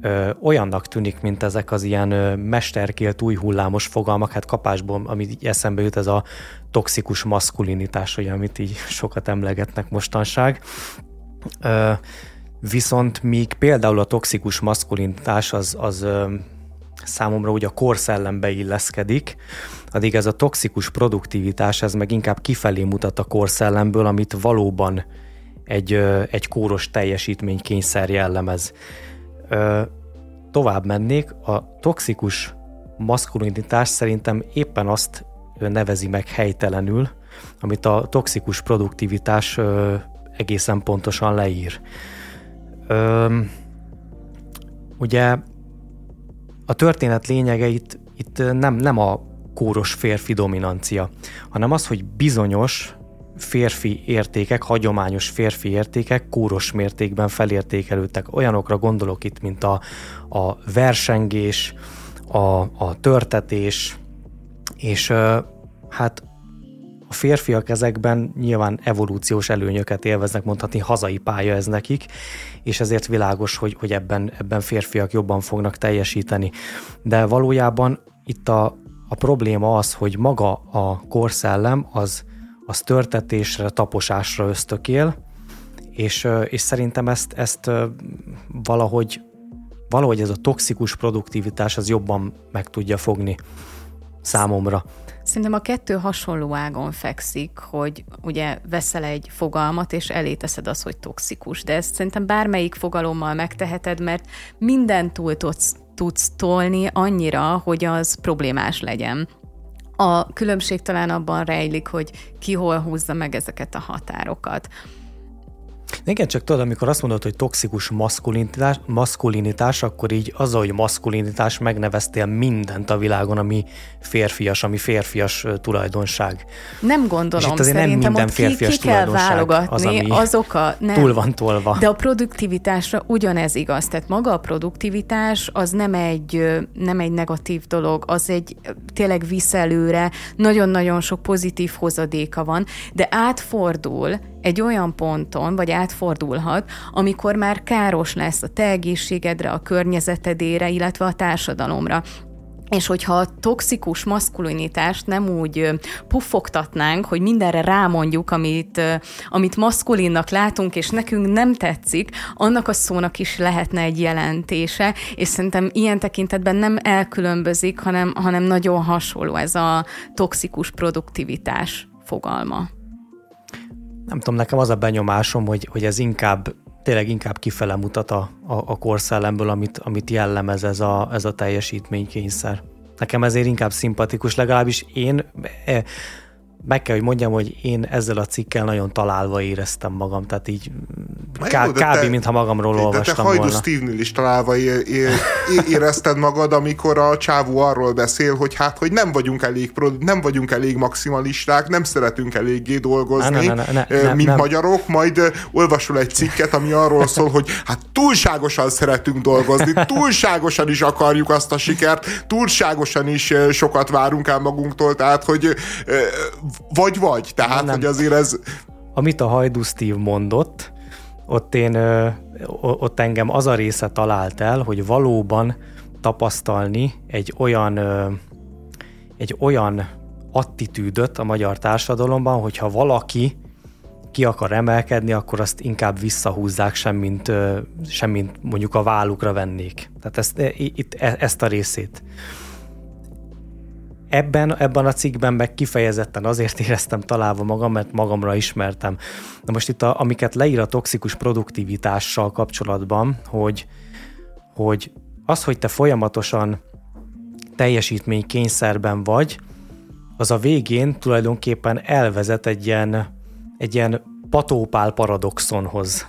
ö, olyannak tűnik, mint ezek az ilyen ö, mesterkélt új hullámos fogalmak, hát kapásból, amit így eszembe jut, ez a toxikus maszkulinitás, ugye, amit így sokat emlegetnek mostanság. Viszont míg például a toxikus maszkulinitás az, az számomra úgy a korszellembe illeszkedik, addig ez a toxikus produktivitás, ez meg inkább kifelé mutat a korszellemből, amit valóban egy, egy kóros teljesítménykényszer jellemez. Tovább mennék, a toxikus maszkulinitás szerintem éppen azt nevezi meg helytelenül, amit a toxikus produktivitás egészen pontosan leír. Ugye a történet lényege itt, itt nem, nem a kóros férfi dominancia, hanem az, hogy bizonyos férfi értékek, hagyományos férfi értékek kóros mértékben felértékelődtek. Olyanokra gondolok itt, mint a, a versengés, a, a törtetés, és hát a férfiak ezekben nyilván evolúciós előnyöket élveznek, mondhatni hazai pálya ez nekik, és ezért világos, hogy, hogy ebben, ebben férfiak jobban fognak teljesíteni. De valójában itt a, a probléma az, hogy maga a korszellem az, az törtetésre, taposásra ösztökél, és, és szerintem ezt, ezt valahogy, valahogy ez a toxikus produktivitás az jobban meg tudja fogni számomra. Szerintem a kettő hasonló ágon fekszik, hogy ugye veszel egy fogalmat, és elé teszed azt, hogy toxikus. De ezt szerintem bármelyik fogalommal megteheted, mert minden túl tudsz, tudsz tolni annyira, hogy az problémás legyen. A különbség talán abban rejlik, hogy ki hol húzza meg ezeket a határokat. Igen, csak tudod, amikor azt mondod, hogy toxikus maszkulinitás, maszkulinitás, akkor így az, hogy maszkulinitás megneveztél mindent a világon, ami férfias, ami férfias tulajdonság. Nem gondolom, És azért szerintem nem minden férfias ki, ki kell válogatni, az, azok a... Nem. Túl van tolva. De a produktivitásra ugyanez igaz, tehát maga a produktivitás az nem egy, nem egy negatív dolog, az egy tényleg viszelőre, nagyon-nagyon sok pozitív hozadéka van, de átfordul egy olyan ponton, vagy átfordulhat, amikor már káros lesz a te egészségedre, a környezetedére, illetve a társadalomra. És hogyha a toxikus maszkulinitást nem úgy puffogtatnánk, hogy mindenre rámondjuk, amit, amit maszkulinnak látunk, és nekünk nem tetszik, annak a szónak is lehetne egy jelentése, és szerintem ilyen tekintetben nem elkülönbözik, hanem, hanem nagyon hasonló ez a toxikus produktivitás fogalma nem tudom, nekem az a benyomásom, hogy, hogy ez inkább tényleg inkább kifele mutat a, a, a korszellemből, amit, amit jellemez ez a, ez a teljesítménykényszer. Nekem ezért inkább szimpatikus, legalábbis én e, meg kell, hogy mondjam, hogy én ezzel a cikkel nagyon találva éreztem magam, tehát így ká- kb. Te, mintha magamról olvastam de te Hajdu volna. Steve-nél is találva é- é- érezted magad, amikor a csávó arról beszél, hogy hát, hogy nem vagyunk elég, nem vagyunk elég maximalisták, nem szeretünk eléggé dolgozni, ne, ne, ne, ne, ne, mint nem. magyarok, majd olvasol egy cikket, ami arról szól, hogy hát túlságosan szeretünk dolgozni, túlságosan is akarjuk azt a sikert, túlságosan is sokat várunk el magunktól, tehát, hogy vagy vagy, tehát, nem. hogy azért ez... Amit a Hajdu Steve mondott, ott én, ott engem az a része talált el, hogy valóban tapasztalni egy olyan, egy olyan attitűdöt a magyar társadalomban, hogyha valaki ki akar emelkedni, akkor azt inkább visszahúzzák, semmint, semmint mondjuk a vállukra vennék. Tehát ezt, itt, e, ezt a részét ebben, ebben a cikkben meg kifejezetten azért éreztem találva magam, mert magamra ismertem. Na most itt, a, amiket leír a toxikus produktivitással kapcsolatban, hogy, hogy az, hogy te folyamatosan teljesítmény kényszerben vagy, az a végén tulajdonképpen elvezet egy ilyen, egy ilyen patópál paradoxonhoz,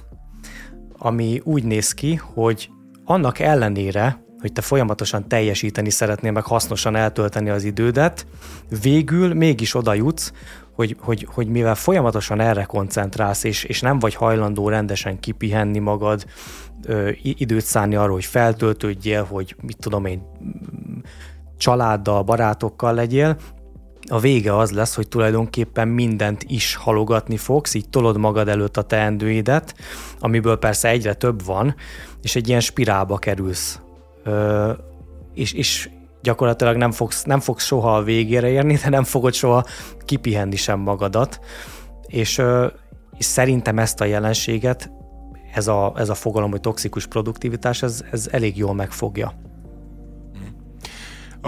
ami úgy néz ki, hogy annak ellenére, hogy te folyamatosan teljesíteni szeretnél, meg hasznosan eltölteni az idődet, végül mégis oda jutsz, hogy, hogy, hogy mivel folyamatosan erre koncentrálsz, és, és nem vagy hajlandó rendesen kipihenni magad, ö, időt szánni arra, hogy feltöltődjél, hogy mit tudom én, családdal, barátokkal legyél, a vége az lesz, hogy tulajdonképpen mindent is halogatni fogsz, így tolod magad előtt a teendőidet, amiből persze egyre több van, és egy ilyen spirálba kerülsz. És, és gyakorlatilag nem fogsz, nem fogsz soha a végére érni, de nem fogod soha kipihenni sem magadat. És, és szerintem ezt a jelenséget, ez a, ez a fogalom, hogy toxikus produktivitás, ez, ez elég jól megfogja.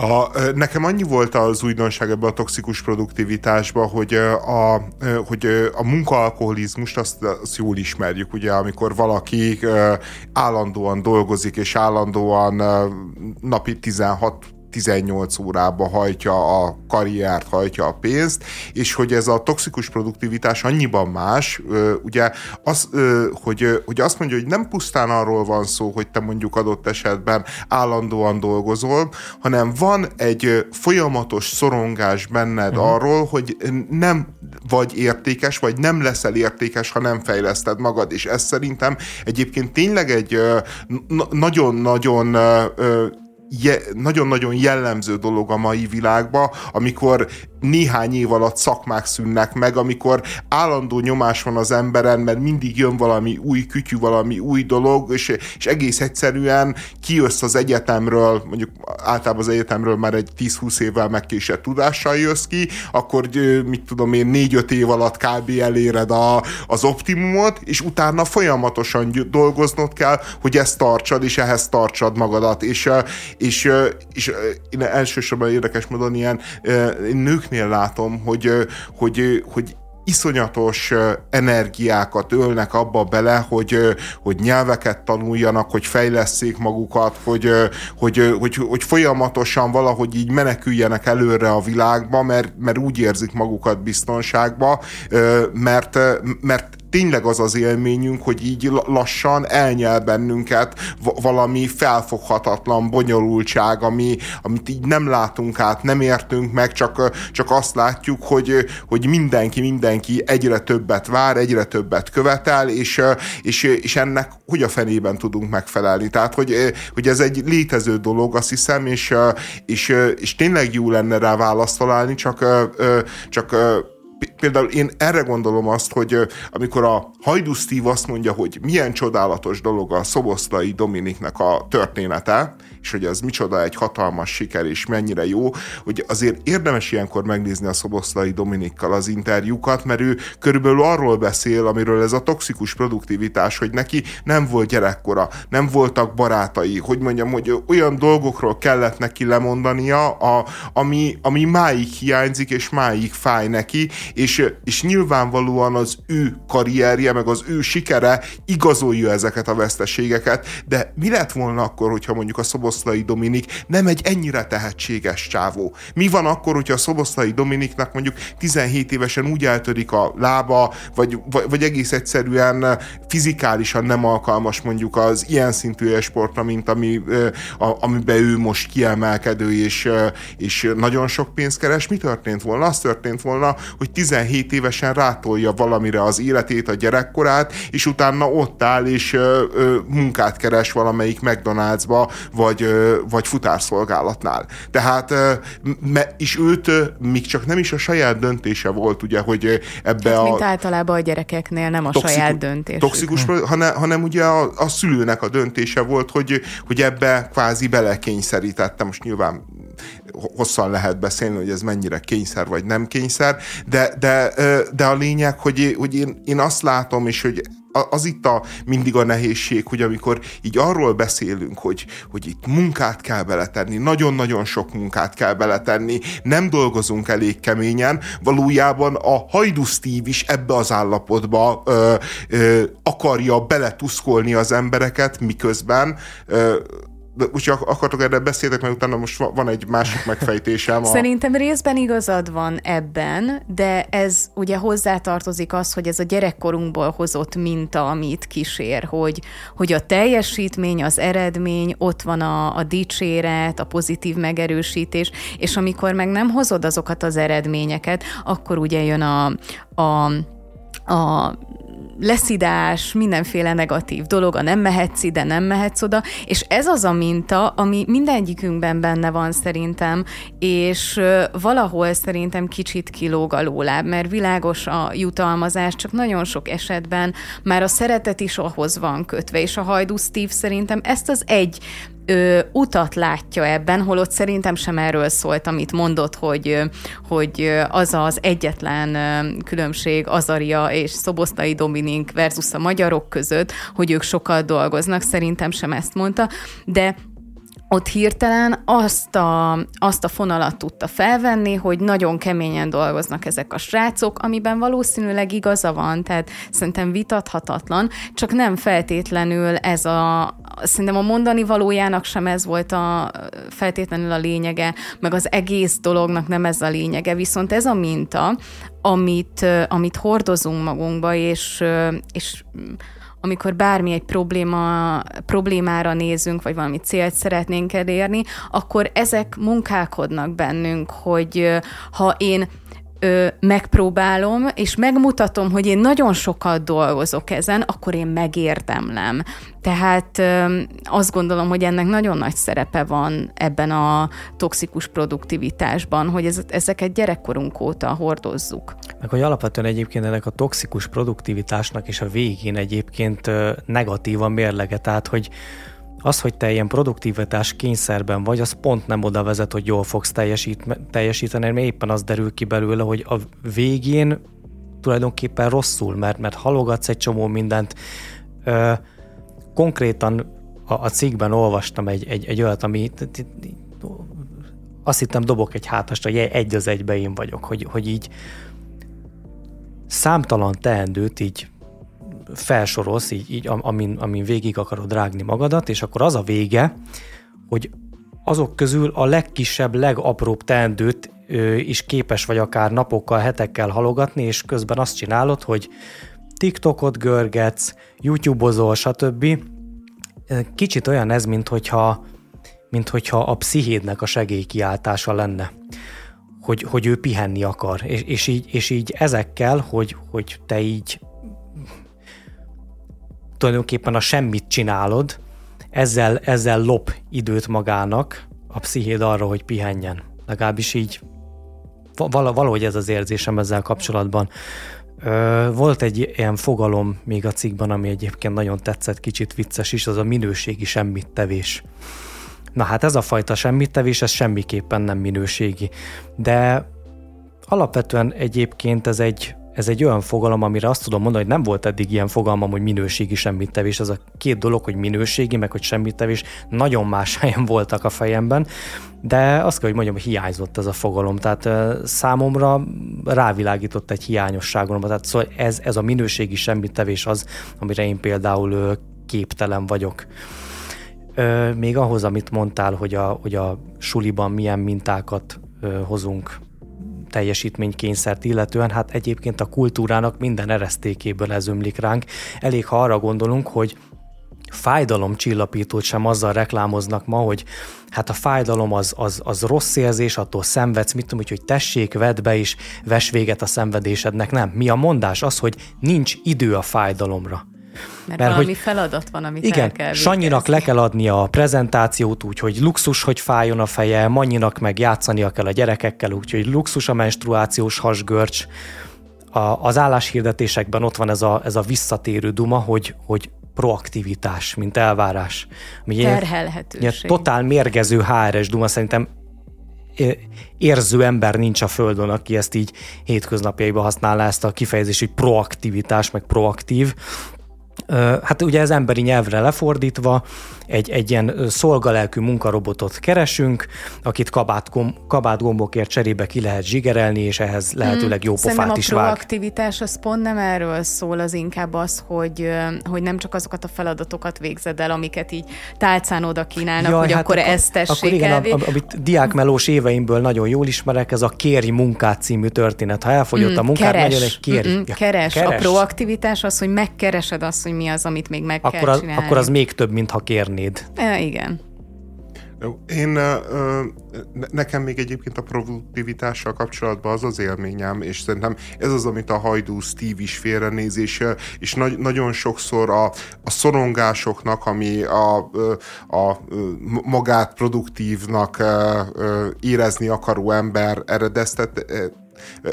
A, nekem annyi volt az újdonság ebben a toxikus produktivitásban, hogy a, hogy a munkaalkoholizmust azt, azt jól ismerjük, ugye, amikor valaki állandóan dolgozik, és állandóan napi 16 18 órába hajtja a karriert, hajtja a pénzt, és hogy ez a toxikus produktivitás annyiban más, ugye, az, hogy, hogy azt mondja, hogy nem pusztán arról van szó, hogy te mondjuk adott esetben állandóan dolgozol, hanem van egy folyamatos szorongás benned uh-huh. arról, hogy nem vagy értékes, vagy nem leszel értékes, ha nem fejleszted magad, és ez szerintem egyébként tényleg egy nagyon-nagyon je, nagyon-nagyon jellemző dolog a mai világban, amikor néhány év alatt szakmák szűnnek meg, amikor állandó nyomás van az emberen, mert mindig jön valami új kütyű, valami új dolog, és, és egész egyszerűen kijössz az egyetemről, mondjuk általában az egyetemről már egy 10-20 évvel megkésett tudással jössz ki, akkor mit tudom én, 4-5 év alatt kb. eléred a, az optimumot, és utána folyamatosan dolgoznod kell, hogy ezt tartsad, és ehhez tartsad magadat, és, és, és én elsősorban érdekes módon ilyen nőknél látom, hogy, hogy, hogy iszonyatos energiákat ölnek abba bele, hogy, hogy nyelveket tanuljanak, hogy fejleszék magukat, hogy, hogy, hogy, hogy folyamatosan valahogy így meneküljenek előre a világba, mert, mert úgy érzik magukat biztonságba, mert, mert tényleg az az élményünk, hogy így lassan elnyel bennünket valami felfoghatatlan bonyolultság, ami, amit így nem látunk át, nem értünk meg, csak, csak azt látjuk, hogy, hogy mindenki, mindenki egyre többet vár, egyre többet követel, és, és, és ennek hogy a fenében tudunk megfelelni. Tehát, hogy, hogy ez egy létező dolog, azt hiszem, és, és, és tényleg jó lenne rá választ találni, csak, csak például én erre gondolom azt, hogy amikor a Hajdú Steve azt mondja, hogy milyen csodálatos dolog a Szoboszlai Dominiknek a története, és hogy az micsoda egy hatalmas siker, és mennyire jó, hogy azért érdemes ilyenkor megnézni a Szoboszlai Dominikkal az interjúkat, mert ő körülbelül arról beszél, amiről ez a toxikus produktivitás, hogy neki nem volt gyerekkora, nem voltak barátai, hogy mondjam, hogy olyan dolgokról kellett neki lemondania, a, ami, ami máig hiányzik, és máig fáj neki, és, és nyilvánvalóan az ő karrierje, meg az ő sikere igazolja ezeket a veszteségeket, de mi lett volna akkor, hogyha mondjuk a Szoboszlai Dominik nem egy ennyire tehetséges csávó? Mi van akkor, hogyha a Szoboszlai Dominiknak mondjuk 17 évesen úgy eltörik a lába, vagy, vagy, vagy egész egyszerűen fizikálisan nem alkalmas mondjuk az ilyen szintű sportra, mint ami, a, amiben ő most kiemelkedő és, és nagyon sok pénzt keres, mi történt volna? Az történt volna, hogy 17 évesen rátolja valamire az életét, a gyerekkorát, és utána ott áll és ö, ö, munkát keres valamelyik McDonald'sba, vagy, ö, vagy futárszolgálatnál. Tehát, és őt még csak nem is a saját döntése volt, ugye, hogy ebbe hát, a... Mint általában a gyerekeknél nem a toxikus, saját döntés. Toxikus, hanem, hanem ugye a, a szülőnek a döntése volt, hogy, hogy ebbe kvázi belekényszerítette. Most nyilván hosszan lehet beszélni, hogy ez mennyire kényszer vagy nem kényszer, de, de, de a lényeg, hogy, hogy én, én azt látom, és hogy az itt a, mindig a nehézség, hogy amikor így arról beszélünk, hogy, hogy itt munkát kell beletenni, nagyon-nagyon sok munkát kell beletenni, nem dolgozunk elég keményen, valójában a Hajdu Steve is ebbe az állapotba ö, ö, akarja beletuszkolni az embereket, miközben ö, úgyhogy akartok erre beszéltek, mert utána most van egy másik megfejtésem. A... Szerintem részben igazad van ebben, de ez ugye hozzátartozik az, hogy ez a gyerekkorunkból hozott minta, amit kísér, hogy, hogy a teljesítmény, az eredmény, ott van a, a dicséret, a pozitív megerősítés, és amikor meg nem hozod azokat az eredményeket, akkor ugye jön a, a a leszidás, mindenféle negatív dolog, a nem mehetsz ide, nem mehetsz oda, és ez az a minta, ami mindegyikünkben benne van szerintem, és valahol szerintem kicsit kilóg alóláb, mert világos a jutalmazás, csak nagyon sok esetben már a szeretet is ahhoz van kötve, és a Hajdú Steve szerintem ezt az egy ö, utat látja ebben, holott szerintem sem erről szólt, amit mondott, hogy, hogy az az egyetlen különbség Azaria és Szobosztai Dominik versus a magyarok között, hogy ők sokat dolgoznak, szerintem sem ezt mondta, de ott hirtelen azt a, azt a fonalat tudta felvenni, hogy nagyon keményen dolgoznak ezek a srácok, amiben valószínűleg igaza van, tehát szerintem vitathatatlan, csak nem feltétlenül ez a, szerintem a mondani valójának sem ez volt a feltétlenül a lényege, meg az egész dolognak nem ez a lényege, viszont ez a minta, amit, amit hordozunk magunkba, és, és amikor bármi egy probléma, problémára nézünk, vagy valami célt szeretnénk elérni, akkor ezek munkálkodnak bennünk, hogy ha én ö, megpróbálom, és megmutatom, hogy én nagyon sokat dolgozok ezen, akkor én megérdemlem. Tehát ö, azt gondolom, hogy ennek nagyon nagy szerepe van ebben a toxikus produktivitásban, hogy ez, ezeket gyerekkorunk óta hordozzuk. Meg hogy alapvetően egyébként ennek a toxikus produktivitásnak és a végén egyébként negatív mérlege, tehát hogy az, hogy te ilyen produktivitás kényszerben vagy, az pont nem oda vezet, hogy jól fogsz teljesít, teljesíteni, mert éppen az derül ki belőle, hogy a végén tulajdonképpen rosszul, mert, mert halogatsz egy csomó mindent. Ö, konkrétan a, a cikkben olvastam egy, egy, egy olyat, ami azt hittem dobok egy hátast, hogy egy az egybe én vagyok, hogy, hogy így számtalan teendőt így felsorolsz, így, így amin, amin végig akarod rágni magadat, és akkor az a vége, hogy azok közül a legkisebb, legapróbb teendőt is képes vagy akár napokkal, hetekkel halogatni, és közben azt csinálod, hogy TikTokot görgetsz, YouTube-ozol, stb. Kicsit olyan ez, mint hogyha, mint hogyha a pszichédnek a segélykiáltása lenne hogy, hogy ő pihenni akar, és, és, így, és így ezekkel, hogy, hogy te így tulajdonképpen a semmit csinálod, ezzel, ezzel lop időt magának a pszichéd arra, hogy pihenjen. Legalábbis így valahogy ez az érzésem ezzel kapcsolatban. Volt egy ilyen fogalom még a cikkben, ami egyébként nagyon tetszett, kicsit vicces is, az a minőségi semmit tevés. Na hát ez a fajta semmit tevés, ez semmiképpen nem minőségi. De alapvetően egyébként ez egy ez egy olyan fogalom, amire azt tudom mondani, hogy nem volt eddig ilyen fogalmam, hogy minőségi semmittevés. Ez a két dolog, hogy minőségi, meg hogy semmittevés, nagyon más helyen voltak a fejemben, de azt kell, hogy mondjam, hogy hiányzott ez a fogalom. Tehát számomra rávilágított egy hiányosságomra. Tehát szóval ez, ez a minőségi semmittevés az, amire én például képtelen vagyok. Még ahhoz, amit mondtál, hogy a, hogy a suliban milyen mintákat hozunk teljesítménykényszert illetően, hát egyébként a kultúrának minden eresztékéből ez ömlik ránk. Elég, ha arra gondolunk, hogy fájdalomcsillapítót sem azzal reklámoznak ma, hogy hát a fájdalom az, az, az rossz érzés, attól szenvedsz, mit tudom, hogy tessék, vedd be is, ves véget a szenvedésednek. Nem. Mi a mondás? Az, hogy nincs idő a fájdalomra. Mert, Mert valami hogy, feladat van, amit igen, el kell Sanyinak le kell adnia a prezentációt úgy, hogy luxus, hogy fájjon a feje, Mannyinak meg játszania kell a gyerekekkel, úgyhogy luxus a menstruációs hasgörcs. A, az álláshirdetésekben ott van ez a, ez a visszatérő duma, hogy, hogy proaktivitás, mint elvárás. Terhelhetőség. Ilyen, totál mérgező HRS duma, szerintem érző ember nincs a földön, aki ezt így hétköznapjaiban használná ezt a kifejezést, hogy proaktivitás, meg proaktív. Hát ugye ez emberi nyelvre lefordítva egy, egy ilyen szolgalelkű munkarobotot keresünk, akit kabátgom, kabátgombokért cserébe ki lehet zsigerelni, és ehhez lehetőleg jó pofát Szerintem is a vág. proaktivitás az pont nem erről szól, az inkább az, hogy, hogy nem csak azokat a feladatokat végzed el, amiket így tálcán oda kínálnak, Jaj, hogy hát akkor, akkor ezt tessék Akkor igen, elvé. a, amit diákmelós éveimből nagyon jól ismerek, ez a Kéri munkát című történet. Ha elfogyott mm, a munkát, keres. nagyon egy kéri. Mm-mm, keres. keres. A proaktivitás az, hogy megkeresed azt, hogy mi az, amit még meg akkor kell az, csinálni. Akkor az még több, mint ha kérnéd. E, igen. Én, nekem még egyébként a produktivitással kapcsolatban az az élményem, és szerintem ez az, amit a hajdú Steve is félrenéz, és, és nagy, nagyon sokszor a, a szorongásoknak, ami a, a magát produktívnak érezni akaró ember eredeztet,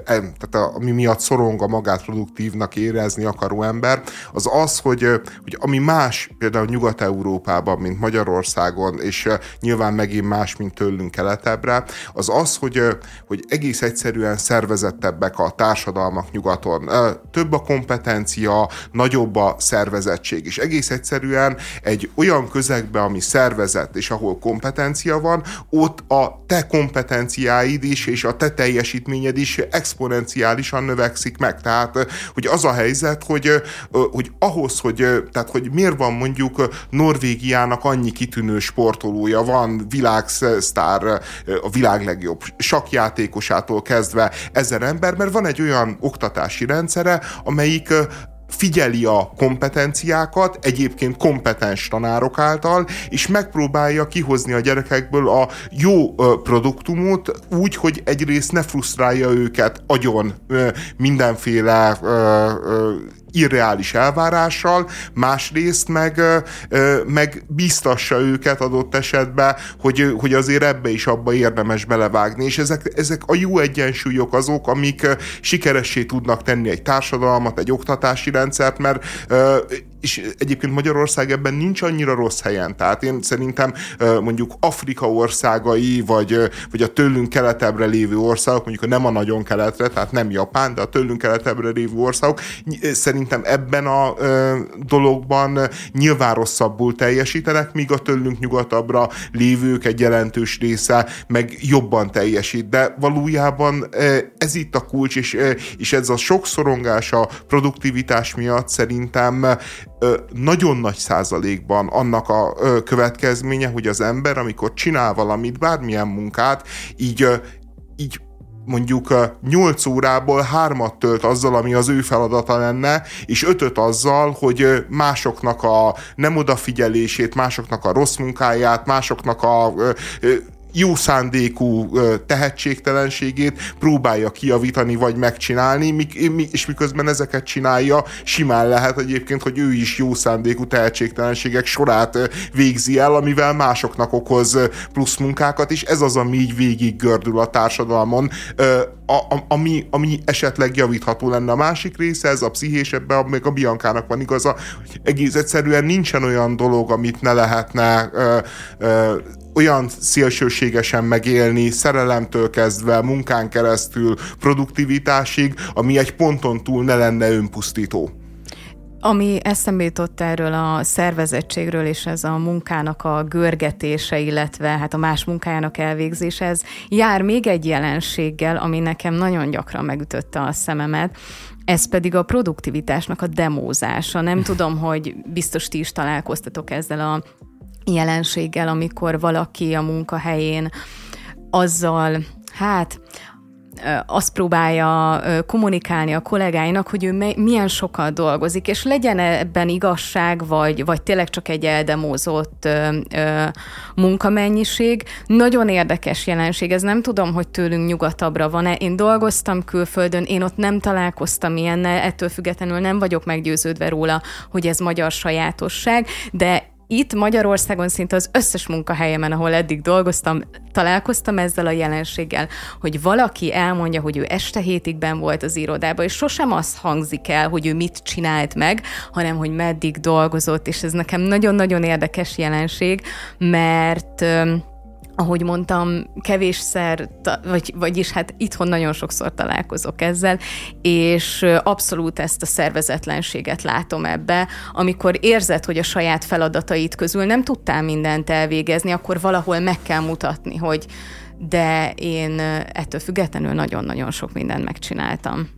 tehát a, ami miatt szorong a magát produktívnak érezni akaró ember, az az, hogy, hogy ami más például Nyugat-Európában, mint Magyarországon, és nyilván megint más, mint tőlünk keletebbre, az az, hogy, hogy egész egyszerűen szervezettebbek a társadalmak nyugaton. Több a kompetencia, nagyobb a szervezettség, és egész egyszerűen egy olyan közegbe, ami szervezett, és ahol kompetencia van, ott a te kompetenciáid is, és a te teljesítményed is exponenciálisan növekszik meg. Tehát, hogy az a helyzet, hogy, hogy ahhoz, hogy, tehát, hogy miért van mondjuk Norvégiának annyi kitűnő sportolója, van világsztár, a világ legjobb sakjátékosától kezdve ezer ember, mert van egy olyan oktatási rendszere, amelyik figyeli a kompetenciákat, egyébként kompetens tanárok által, és megpróbálja kihozni a gyerekekből a jó produktumot úgy, hogy egyrészt ne frusztrálja őket agyon mindenféle irreális elvárással, másrészt meg, meg biztassa őket adott esetben, hogy, hogy azért ebbe is abba érdemes belevágni, és ezek, ezek a jó egyensúlyok azok, amik sikeressé tudnak tenni egy társadalmat, egy oktatási rendszert, mert és egyébként Magyarország ebben nincs annyira rossz helyen. Tehát én szerintem mondjuk Afrika országai, vagy, vagy a tőlünk keletebbre lévő országok, mondjuk nem a nagyon keletre, tehát nem Japán, de a tőlünk keletebbre lévő országok, szerintem ebben a dologban nyilván rosszabbul teljesítenek, míg a tőlünk nyugatabbra lévők egy jelentős része meg jobban teljesít. De valójában ez itt a kulcs, és, és ez a sok szorongás a produktivitás miatt szerintem nagyon nagy százalékban annak a következménye, hogy az ember, amikor csinál valamit, bármilyen munkát, így, így mondjuk 8 órából hármat tölt azzal, ami az ő feladata lenne, és ötöt azzal, hogy másoknak a nem odafigyelését, másoknak a rossz munkáját, másoknak a jó szándékú tehetségtelenségét próbálja kiavítani vagy megcsinálni, és miközben ezeket csinálja, simán lehet egyébként, hogy ő is jó szándékú tehetségtelenségek sorát végzi el, amivel másoknak okoz plusz munkákat, és ez az, ami így végig gördül a társadalmon, ami, ami esetleg javítható lenne. A másik része, ez a pszichés, ebben még a Biankának van igaza, hogy egész egyszerűen nincsen olyan dolog, amit ne lehetne olyan szélsőségesen megélni, szerelemtől kezdve, munkán keresztül, produktivitásig, ami egy ponton túl ne lenne önpusztító. Ami eszembe jutott erről a szervezettségről, és ez a munkának a görgetése, illetve hát a más munkájának elvégzése, ez jár még egy jelenséggel, ami nekem nagyon gyakran megütötte a szememet, ez pedig a produktivitásnak a demózása. Nem tudom, hogy biztos ti is találkoztatok ezzel a jelenséggel, amikor valaki a munkahelyén azzal, hát azt próbálja kommunikálni a kollégáinak, hogy ő milyen sokat dolgozik, és legyen ebben igazság, vagy, vagy tényleg csak egy eldemózott munkamennyiség. Nagyon érdekes jelenség, ez nem tudom, hogy tőlünk nyugatabbra van-e. Én dolgoztam külföldön, én ott nem találkoztam ilyennel, ettől függetlenül nem vagyok meggyőződve róla, hogy ez magyar sajátosság, de itt Magyarországon szinte az összes munkahelyemen, ahol eddig dolgoztam, találkoztam ezzel a jelenséggel, hogy valaki elmondja, hogy ő este hétig volt az irodában, és sosem az hangzik el, hogy ő mit csinált meg, hanem hogy meddig dolgozott, és ez nekem nagyon-nagyon érdekes jelenség, mert ahogy mondtam, kevésszer, vagy, vagyis hát itthon nagyon sokszor találkozok ezzel, és abszolút ezt a szervezetlenséget látom ebbe, amikor érzed, hogy a saját feladatait közül nem tudtál mindent elvégezni, akkor valahol meg kell mutatni, hogy de én ettől függetlenül nagyon-nagyon sok mindent megcsináltam.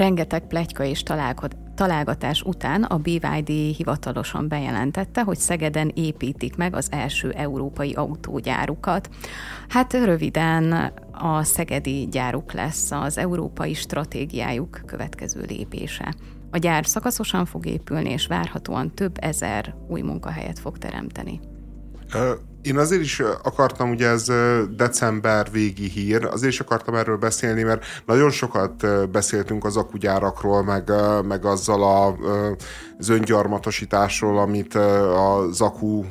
Rengeteg plegyka és találgatás után a BYD hivatalosan bejelentette, hogy Szegeden építik meg az első európai autógyárukat. Hát röviden a szegedi gyáruk lesz az európai stratégiájuk következő lépése. A gyár szakaszosan fog épülni, és várhatóan több ezer új munkahelyet fog teremteni. Én azért is akartam, ugye ez december végi hír, azért is akartam erről beszélni, mert nagyon sokat beszéltünk az akugyárakról, meg, meg azzal a az öngyarmatosításról, amit az akú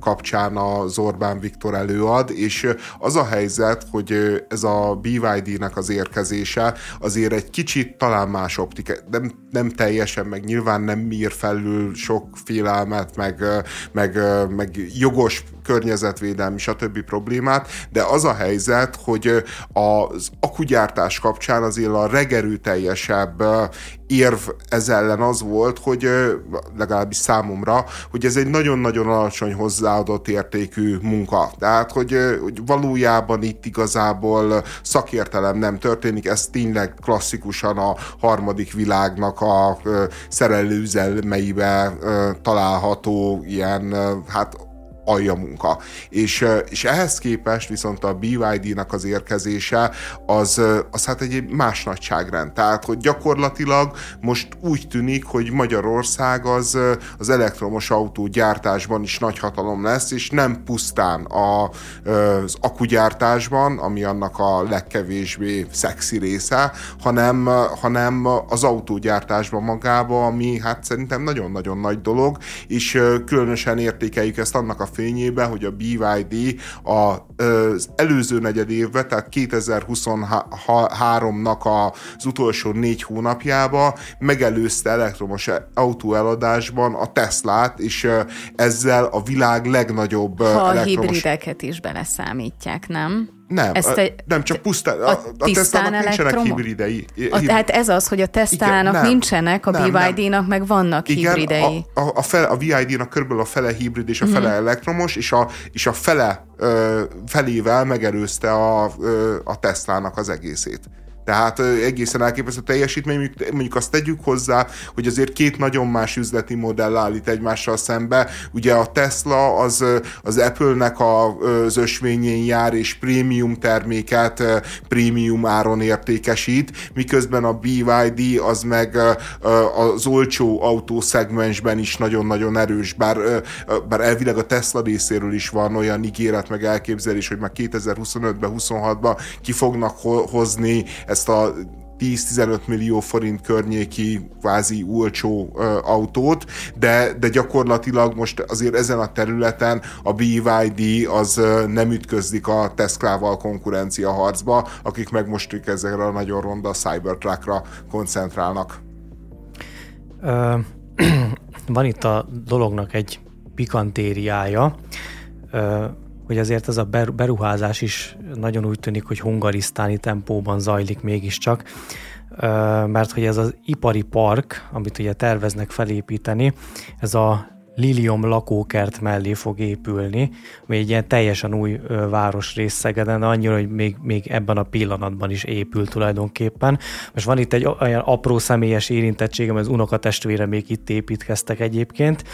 kapcsán az Orbán Viktor előad, és az a helyzet, hogy ez a BYD-nek az érkezése azért egy kicsit talán más optika, nem, nem teljesen, meg nyilván nem ír felül sok félelmet, meg, meg, meg jogos környezetvédelmi, stb. problémát, de az a helyzet, hogy az akugyártás kapcsán azért a legerőteljesebb érv ez ellen az volt, hogy legalábbis számomra, hogy ez egy nagyon-nagyon alacsony hozzáadott értékű munka. Tehát, hogy, hogy valójában itt igazából szakértelem nem történik, ez tényleg klasszikusan a harmadik világnak a szerelőüzelmeibe található ilyen, hát alja munka. És, és ehhez képest viszont a BYD-nak az érkezése az, az hát egy más nagyságrend. Tehát, hogy gyakorlatilag most úgy tűnik, hogy Magyarország az, az elektromos autó gyártásban is nagy hatalom lesz, és nem pusztán a, az akugyártásban, ami annak a legkevésbé szexi része, hanem, hanem az autógyártásban magába, ami hát szerintem nagyon-nagyon nagy dolog, és különösen értékeljük ezt annak a fényében, hogy a BYD az előző negyed évben, tehát 2023-nak az utolsó négy hónapjába megelőzte elektromos autó eladásban a Teslát, és ezzel a világ legnagyobb ha elektromos... a hibrideket is beleszámítják, nem? Nem, Ezt egy, nem csak pusztán, a, a, Tesla-nak nincsenek hibridei. A, tehát ez az, hogy a Tesla-nak nincsenek, a BYD-nak meg vannak Igen, hibridei. A, a, a, fel, a BYD-nak körülbelül a fele hibrid és a fele uh-huh. elektromos, és a, és a fele ö, felével megerőzte a, ö, a Tesla-nak az egészét. Tehát egészen elképesztő teljesítmény, mondjuk azt tegyük hozzá, hogy azért két nagyon más üzleti modell állít egymással szembe. Ugye a Tesla az, az Apple-nek az ösvényén jár, és prémium terméket prémium áron értékesít, miközben a BYD az meg az olcsó autószegmensben is nagyon-nagyon erős, bár, bár elvileg a Tesla részéről is van olyan ígéret, meg elképzelés, hogy már 2025-ben, 26-ban ki fognak hozni ezt a 10-15 millió forint környéki kvázi olcsó ö, autót, de, de gyakorlatilag most azért ezen a területen a BYD az ö, nem ütközdik a Tesla-val konkurencia harcba, akik meg most ezekre a nagyon ronda Cybertruckra koncentrálnak. Ö, van itt a dolognak egy pikantériája. Ö, hogy azért ez a beruházás is nagyon úgy tűnik, hogy hungarisztáni tempóban zajlik mégiscsak, mert hogy ez az ipari park, amit ugye terveznek felépíteni, ez a Lilium lakókert mellé fog épülni, ami egy ilyen teljesen új városrész Szegeden, annyira, hogy még, még ebben a pillanatban is épül tulajdonképpen. Most van itt egy olyan apró személyes érintettségem, az unokatestvére még itt építkeztek egyébként.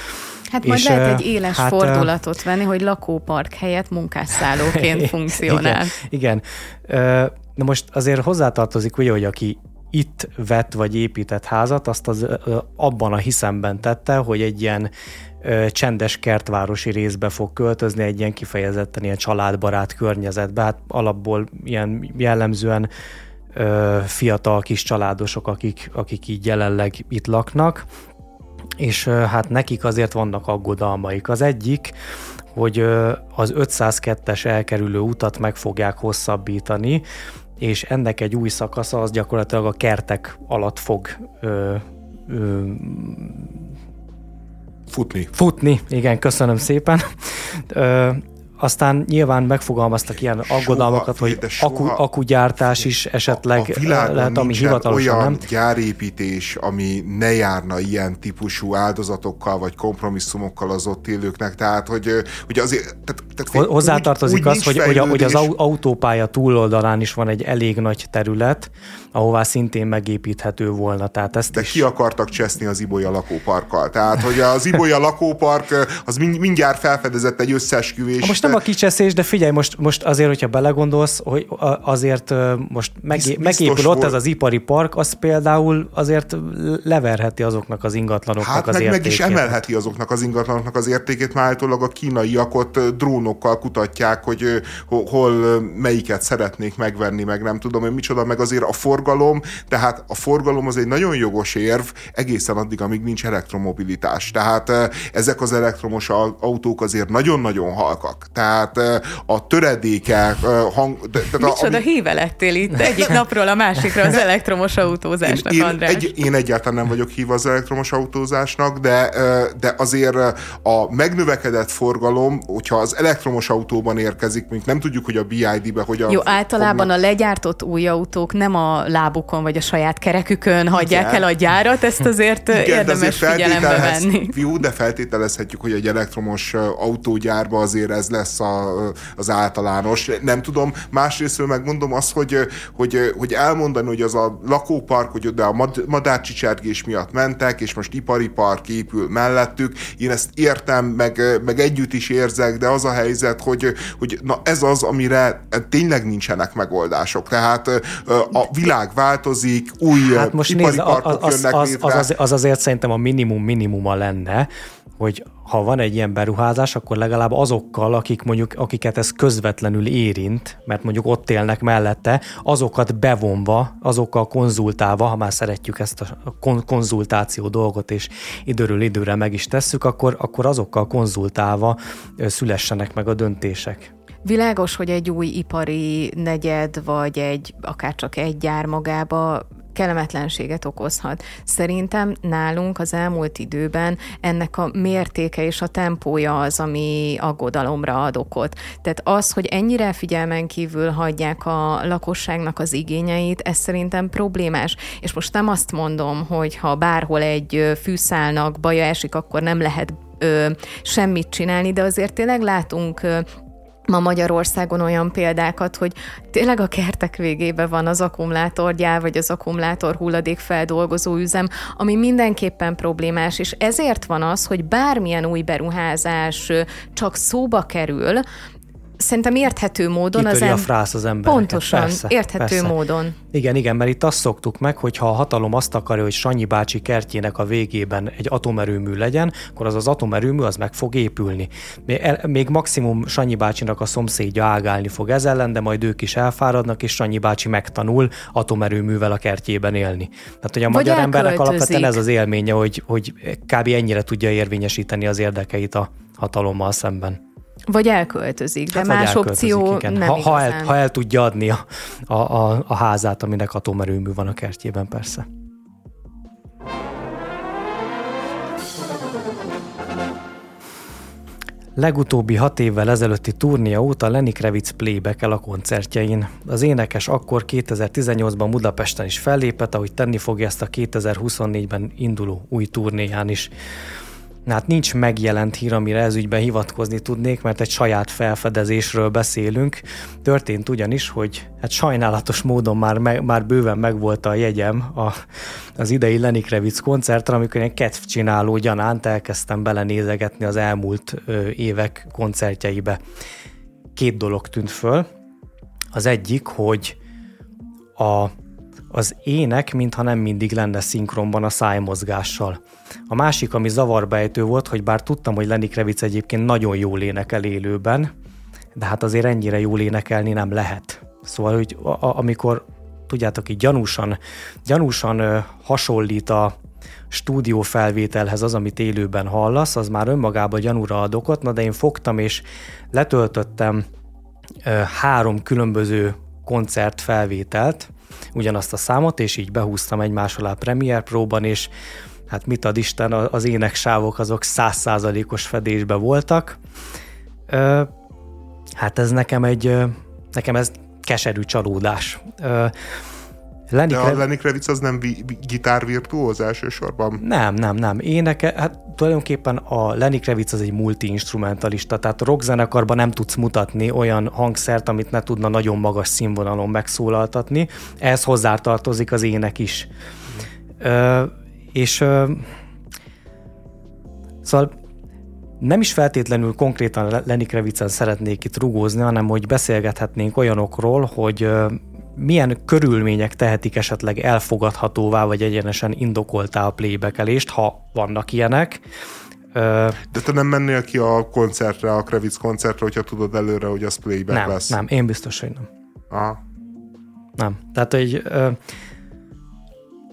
Hát majd és, lehet egy éles hát, fordulatot venni, hogy lakópark helyett munkásszállóként funkcionál. Igen, igen. Na most azért hozzátartozik ugye, hogy aki itt vett vagy épített házat, azt az abban a hiszemben tette, hogy egy ilyen csendes kertvárosi részbe fog költözni, egy ilyen kifejezetten ilyen családbarát környezetbe. Hát alapból ilyen jellemzően fiatal kis családosok, akik, akik így jelenleg itt laknak, és hát nekik azért vannak aggodalmaik. Az egyik, hogy az 502-es elkerülő utat meg fogják hosszabbítani, és ennek egy új szakasza az gyakorlatilag a kertek alatt fog ö, ö, Futni. Futni, igen, köszönöm szépen. Ö, aztán nyilván megfogalmaztak ilyen aggodalmakat, soha, hogy aku, akugyártás is esetleg a, a lehet, ami hivatalosan olyan nem. gyárépítés, ami ne járna ilyen típusú áldozatokkal vagy kompromisszumokkal az ott élőknek, tehát hogy, hogy azért... Tehát, tehát Hozzátartozik úgy, úgy az, hogy, hogy, hogy az autópálya túloldalán is van egy elég nagy terület, ahová szintén megépíthető volna. Tehát ezt De is... ki akartak cseszni az Ibolya lakóparkkal? Tehát, hogy az Ibolya lakópark az mindjárt felfedezett egy összesküvés. Most nem a kicseszés, de figyelj, most, most azért, hogyha belegondolsz, hogy azért most megé- megépül ott ez az ipari park, az például azért leverheti azoknak az ingatlanoknak hát az meg, értékét. meg is emelheti azoknak az ingatlanoknak az értékét, már általában a kínaiak ott drónokkal kutatják, hogy hol melyiket szeretnék megvenni, meg nem tudom hogy micsoda, meg azért a forgalom, tehát a forgalom az egy nagyon jogos érv egészen addig, amíg nincs elektromobilitás. Tehát ezek az elektromos autók azért nagyon-nagyon halkak. Tehát a töredéke hang... De, Micsoda ami... híve lettél itt egyik napról a másikra az elektromos autózásnak, én, András. Egy, én egyáltalán nem vagyok híva az elektromos autózásnak, de, de azért a megnövekedett forgalom, hogyha az elektromos autóban érkezik, mint nem tudjuk, hogy a BID-be hogyan... Jó, általában fognak... a legyártott új autók nem a lábukon vagy a saját kerekükön hagyják Igen. el a gyárat, ezt azért Igen, érdemes figyelembe venni. Jó, de feltételezhetjük, hogy egy elektromos autógyárba azért ez lesz a, az általános. Nem tudom, másrésztről megmondom azt, hogy, hogy, hogy elmondani, hogy az a lakópark, hogy oda a madárcsicsergés miatt mentek, és most ipari park épül mellettük, én ezt értem, meg, meg együtt is érzek, de az a helyzet, hogy, hogy na ez az, amire tényleg nincsenek megoldások. Tehát a világ változik, új hát most ipari nézd, az, jönnek az. Az, az, az azért szerintem a minimum minimuma lenne, hogy ha van egy ilyen beruházás, akkor legalább azokkal, akik mondjuk, akiket ez közvetlenül érint, mert mondjuk ott élnek mellette, azokat bevonva, azokkal konzultálva, ha már szeretjük ezt a konzultáció dolgot, és időről időre meg is tesszük, akkor, akkor azokkal konzultálva szülessenek meg a döntések. Világos, hogy egy új ipari negyed, vagy egy akár csak egy gyár magába kellemetlenséget okozhat. Szerintem nálunk az elmúlt időben ennek a mértéke és a tempója az, ami aggodalomra ad okot. Tehát az, hogy ennyire figyelmen kívül hagyják a lakosságnak az igényeit, ez szerintem problémás. És most nem azt mondom, hogy ha bárhol egy fűszálnak baja esik, akkor nem lehet ö, semmit csinálni, de azért tényleg látunk ö, ma Magyarországon olyan példákat, hogy tényleg a kertek végében van az akkumulátorgyár, vagy az akkumulátor hulladék feldolgozó üzem, ami mindenképpen problémás, és ezért van az, hogy bármilyen új beruházás csak szóba kerül, szerintem érthető módon az ember... a frász az ember. Pontosan, persze, érthető persze. módon. Igen, igen, mert itt azt szoktuk meg, hogy ha a hatalom azt akarja, hogy Sanyi bácsi kertjének a végében egy atomerőmű legyen, akkor az az atomerőmű az meg fog épülni. Még maximum Sanyi bácsinak a szomszédja ágálni fog ez ellen, de majd ők is elfáradnak, és Sanyi bácsi megtanul atomerőművel a kertjében élni. Tehát, hogy a Vagy magyar embernek alapvetően ez az élménye, hogy, hogy kb. ennyire tudja érvényesíteni az érdekeit a hatalommal szemben. Vagy elköltözik, de hát más opció igen. nem ha, ha, el, ha el tudja adni a, a, a, a házát, aminek atomerőmű van a kertjében persze. Legutóbbi hat évvel ezelőtti turnia óta Lenny Kravitz playback a koncertjein. Az énekes akkor 2018-ban Budapesten is fellépett, ahogy tenni fogja ezt a 2024-ben induló új turnéján is. Hát nincs megjelent hír, amire ez ügyben hivatkozni tudnék, mert egy saját felfedezésről beszélünk. Történt ugyanis, hogy hát sajnálatos módon már, me, már bőven megvolt a jegyem a, az idei Lenny Kravitz koncertre, amikor én kedvcsináló gyanánt elkezdtem belenézegetni az elmúlt ö, évek koncertjeibe. Két dolog tűnt föl. Az egyik, hogy a az ének mintha nem mindig lenne szinkronban a szájmozgással. A másik, ami zavarbejtő volt, hogy bár tudtam, hogy Lenny Kravitz egyébként nagyon jól énekel élőben, de hát azért ennyire jól énekelni nem lehet. Szóval, hogy a, a, amikor tudjátok, így gyanúsan, gyanúsan ö, hasonlít a stúdió felvételhez az, amit élőben hallasz, az már önmagában gyanúra ad okot, na de én fogtam és letöltöttem ö, három különböző koncert felvételt, ugyanazt a számot, és így behúztam egymás alá Premiere Pro-ban, és hát mit ad Isten, az éneksávok azok százszázalékos fedésben voltak. Hát ez nekem egy, nekem ez keserű csalódás. Lenny De a Lenny Kravitz az nem vi- gitárvirtuóz elsősorban? Nem, nem, nem. Éneke, hát tulajdonképpen a Lenny Kravitz az egy multi-instrumentalista, tehát rockzenekarban nem tudsz mutatni olyan hangszert, amit ne tudna nagyon magas színvonalon megszólaltatni. Ehhez hozzátartozik az ének is. Ö, és ö, szóval nem is feltétlenül konkrétan Lenny Kravitzen szeretnék itt rugózni, hanem hogy beszélgethetnénk olyanokról, hogy milyen körülmények tehetik esetleg elfogadhatóvá, vagy egyenesen indokoltá a playback ha vannak ilyenek. De te nem mennél ki a koncertre, a Kravitz koncertre, hogyha tudod előre, hogy az playback nem, lesz? Nem, én biztos, hogy nem. Aha. Nem. Tehát, hogy ö,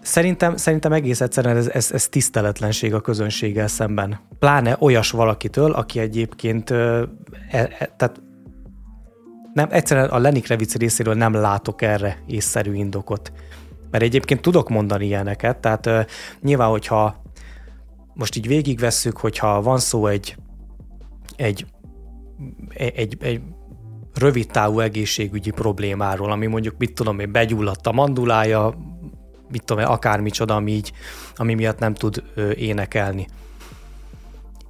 szerintem, szerintem egész egyszerűen ez, ez, ez tiszteletlenség a közönséggel szemben. Pláne olyas valakitől, aki egyébként ö, e, e, tehát nem, egyszerűen a Lenny Kravitz részéről nem látok erre észszerű indokot. Mert egyébként tudok mondani ilyeneket, tehát uh, nyilván, hogyha most így végigvesszük, hogyha van szó egy, egy, egy, egy rövid távú egészségügyi problémáról, ami mondjuk, mit tudom én, begyulladt a mandulája, mit tudom én, akármicsoda, ami, így, ami miatt nem tud ö, énekelni.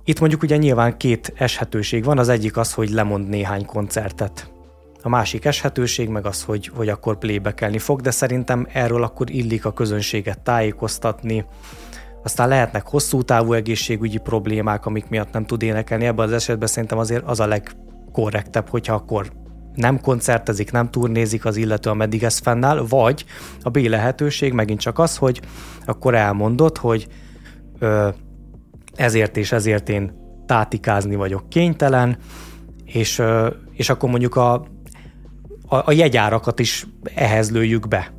Itt mondjuk ugye nyilván két eshetőség van, az egyik az, hogy lemond néhány koncertet a másik eshetőség meg az, hogy, hogy akkor playbekelni fog, de szerintem erről akkor illik a közönséget tájékoztatni. Aztán lehetnek hosszú távú egészségügyi problémák, amik miatt nem tud énekelni. Ebben az esetben szerintem azért az a legkorrektebb, hogyha akkor nem koncertezik, nem turnézik az illető, ameddig ez fennáll, vagy a B lehetőség megint csak az, hogy akkor elmondod, hogy ö, ezért és ezért én tátikázni vagyok kénytelen, és, ö, és akkor mondjuk a a, a jegyárakat is ehhez lőjük be.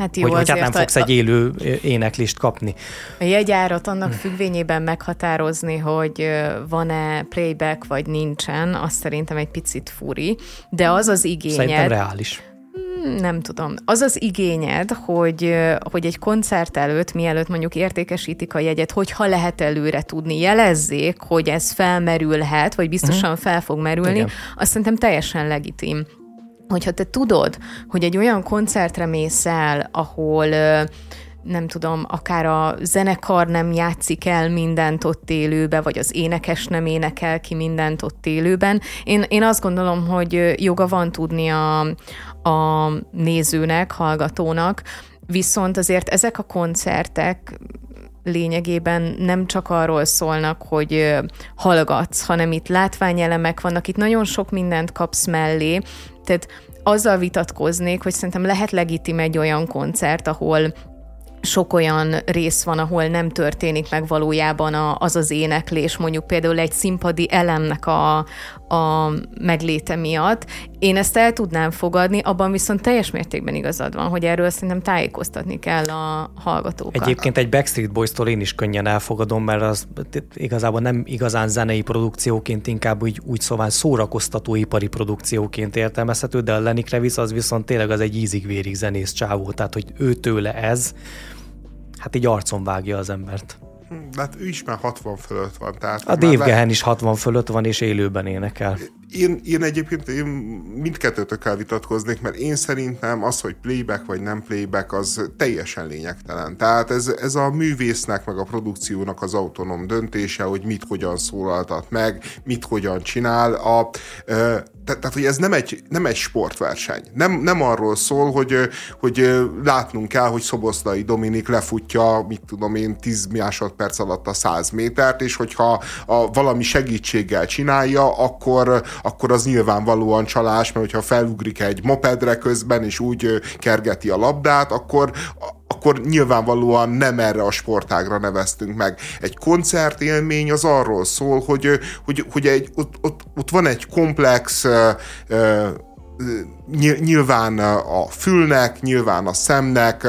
Hát jó, hogy, hogy hát nem fogsz egy élő éneklist kapni. A jegyárat annak függvényében meghatározni, hogy van-e playback vagy nincsen, azt szerintem egy picit furi, de az az igényed... Szerintem reális hmm, nem tudom. Az az igényed, hogy, hogy egy koncert előtt, mielőtt mondjuk értékesítik a jegyet, hogyha lehet előre tudni, jelezzék, hogy ez felmerülhet, vagy biztosan uh-huh. fel fog merülni, Igen. azt szerintem teljesen legitim hogyha te tudod, hogy egy olyan koncertre mész el, ahol nem tudom, akár a zenekar nem játszik el mindent ott élőbe, vagy az énekes nem énekel ki mindent ott élőben. Én, én azt gondolom, hogy joga van tudni a, a nézőnek, hallgatónak, viszont azért ezek a koncertek lényegében nem csak arról szólnak, hogy hallgatsz, hanem itt látványelemek vannak, itt nagyon sok mindent kapsz mellé, tehát azzal vitatkoznék, hogy szerintem lehet legitim egy olyan koncert, ahol sok olyan rész van, ahol nem történik meg valójában a, az az éneklés, mondjuk például egy színpadi elemnek a, a megléte miatt. Én ezt el tudnám fogadni, abban viszont teljes mértékben igazad van, hogy erről szerintem tájékoztatni kell a hallgatókat. Egyébként egy Backstreet Boys-tól én is könnyen elfogadom, mert az igazából nem igazán zenei produkcióként, inkább úgy, úgy szóval szórakoztatóipari produkcióként értelmezhető, de a Lenny Kravitz az viszont tényleg az egy ízig-vérig zenész csávó, tehát hogy ő tőle ez, hát így arcon vágja az embert. De hát ő is már 60 fölött van. Tehát a Dave Gehen le... is 60 fölött van, és élőben énekel. Én, én egyébként én mindkettőtökkel vitatkoznék, mert én szerintem az, hogy playback vagy nem playback, az teljesen lényegtelen. Tehát ez, ez a művésznek, meg a produkciónak az autonóm döntése, hogy mit hogyan szólaltat meg, mit hogyan csinál. A, tehát, hogy ez nem egy, nem egy sportverseny. Nem, nem arról szól, hogy, hogy látnunk kell, hogy Szoboszlai Dominik lefutja, mit tudom én, 10 másodperc alatt a 100 métert, és hogyha a, valami segítséggel csinálja, akkor, akkor az nyilvánvalóan csalás, mert hogyha felugrik egy mopedre közben, és úgy kergeti a labdát, akkor akkor nyilvánvalóan nem erre a sportágra neveztünk meg. Egy koncertélmény az arról szól, hogy, hogy, hogy egy, ott, ott, ott van egy komplex nyilván a fülnek, nyilván a szemnek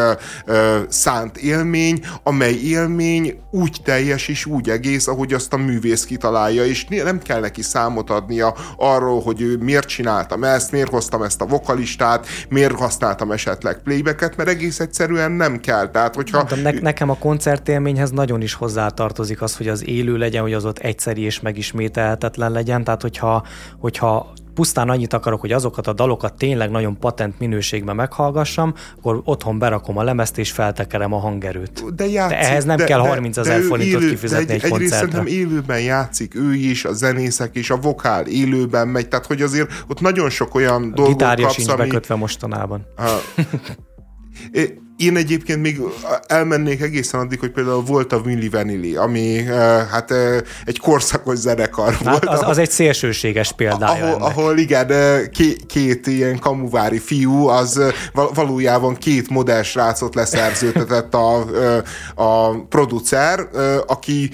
szánt élmény, amely élmény úgy teljes és úgy egész, ahogy azt a művész kitalálja, és nem kell neki számot adnia arról, hogy ő miért csináltam ezt, miért hoztam ezt a vokalistát, miért használtam esetleg playbacket, mert egész egyszerűen nem kell. Tehát, hogyha... De ne- nekem a koncertélményhez nagyon is hozzátartozik az, hogy az élő legyen, hogy az ott egyszeri és megismételhetetlen legyen. Tehát, hogyha, hogyha pusztán annyit akarok, hogy azokat a dalokat tényleg nagyon patent minőségben meghallgassam, akkor otthon berakom a lemezt és feltekerem a hangerőt. De, játszik, de ehhez nem de, kell 30 ezer forintot élő, kifizetni egy, egy koncertre. szerintem élőben játszik ő is, a zenészek is, a vokál élőben megy, tehát hogy azért ott nagyon sok olyan a dolgot kapsz, sincs ami... bekötve mostanában. Uh, Én egyébként még elmennék egészen addig, hogy például volt a Willy Vanilli, ami hát egy korszakos zenekar hát volt. Az, az egy szélsőséges példája ahol, ahol igen, két, két ilyen kamuvári fiú, az valójában két modell srácot leszerződtetett a, a producer, aki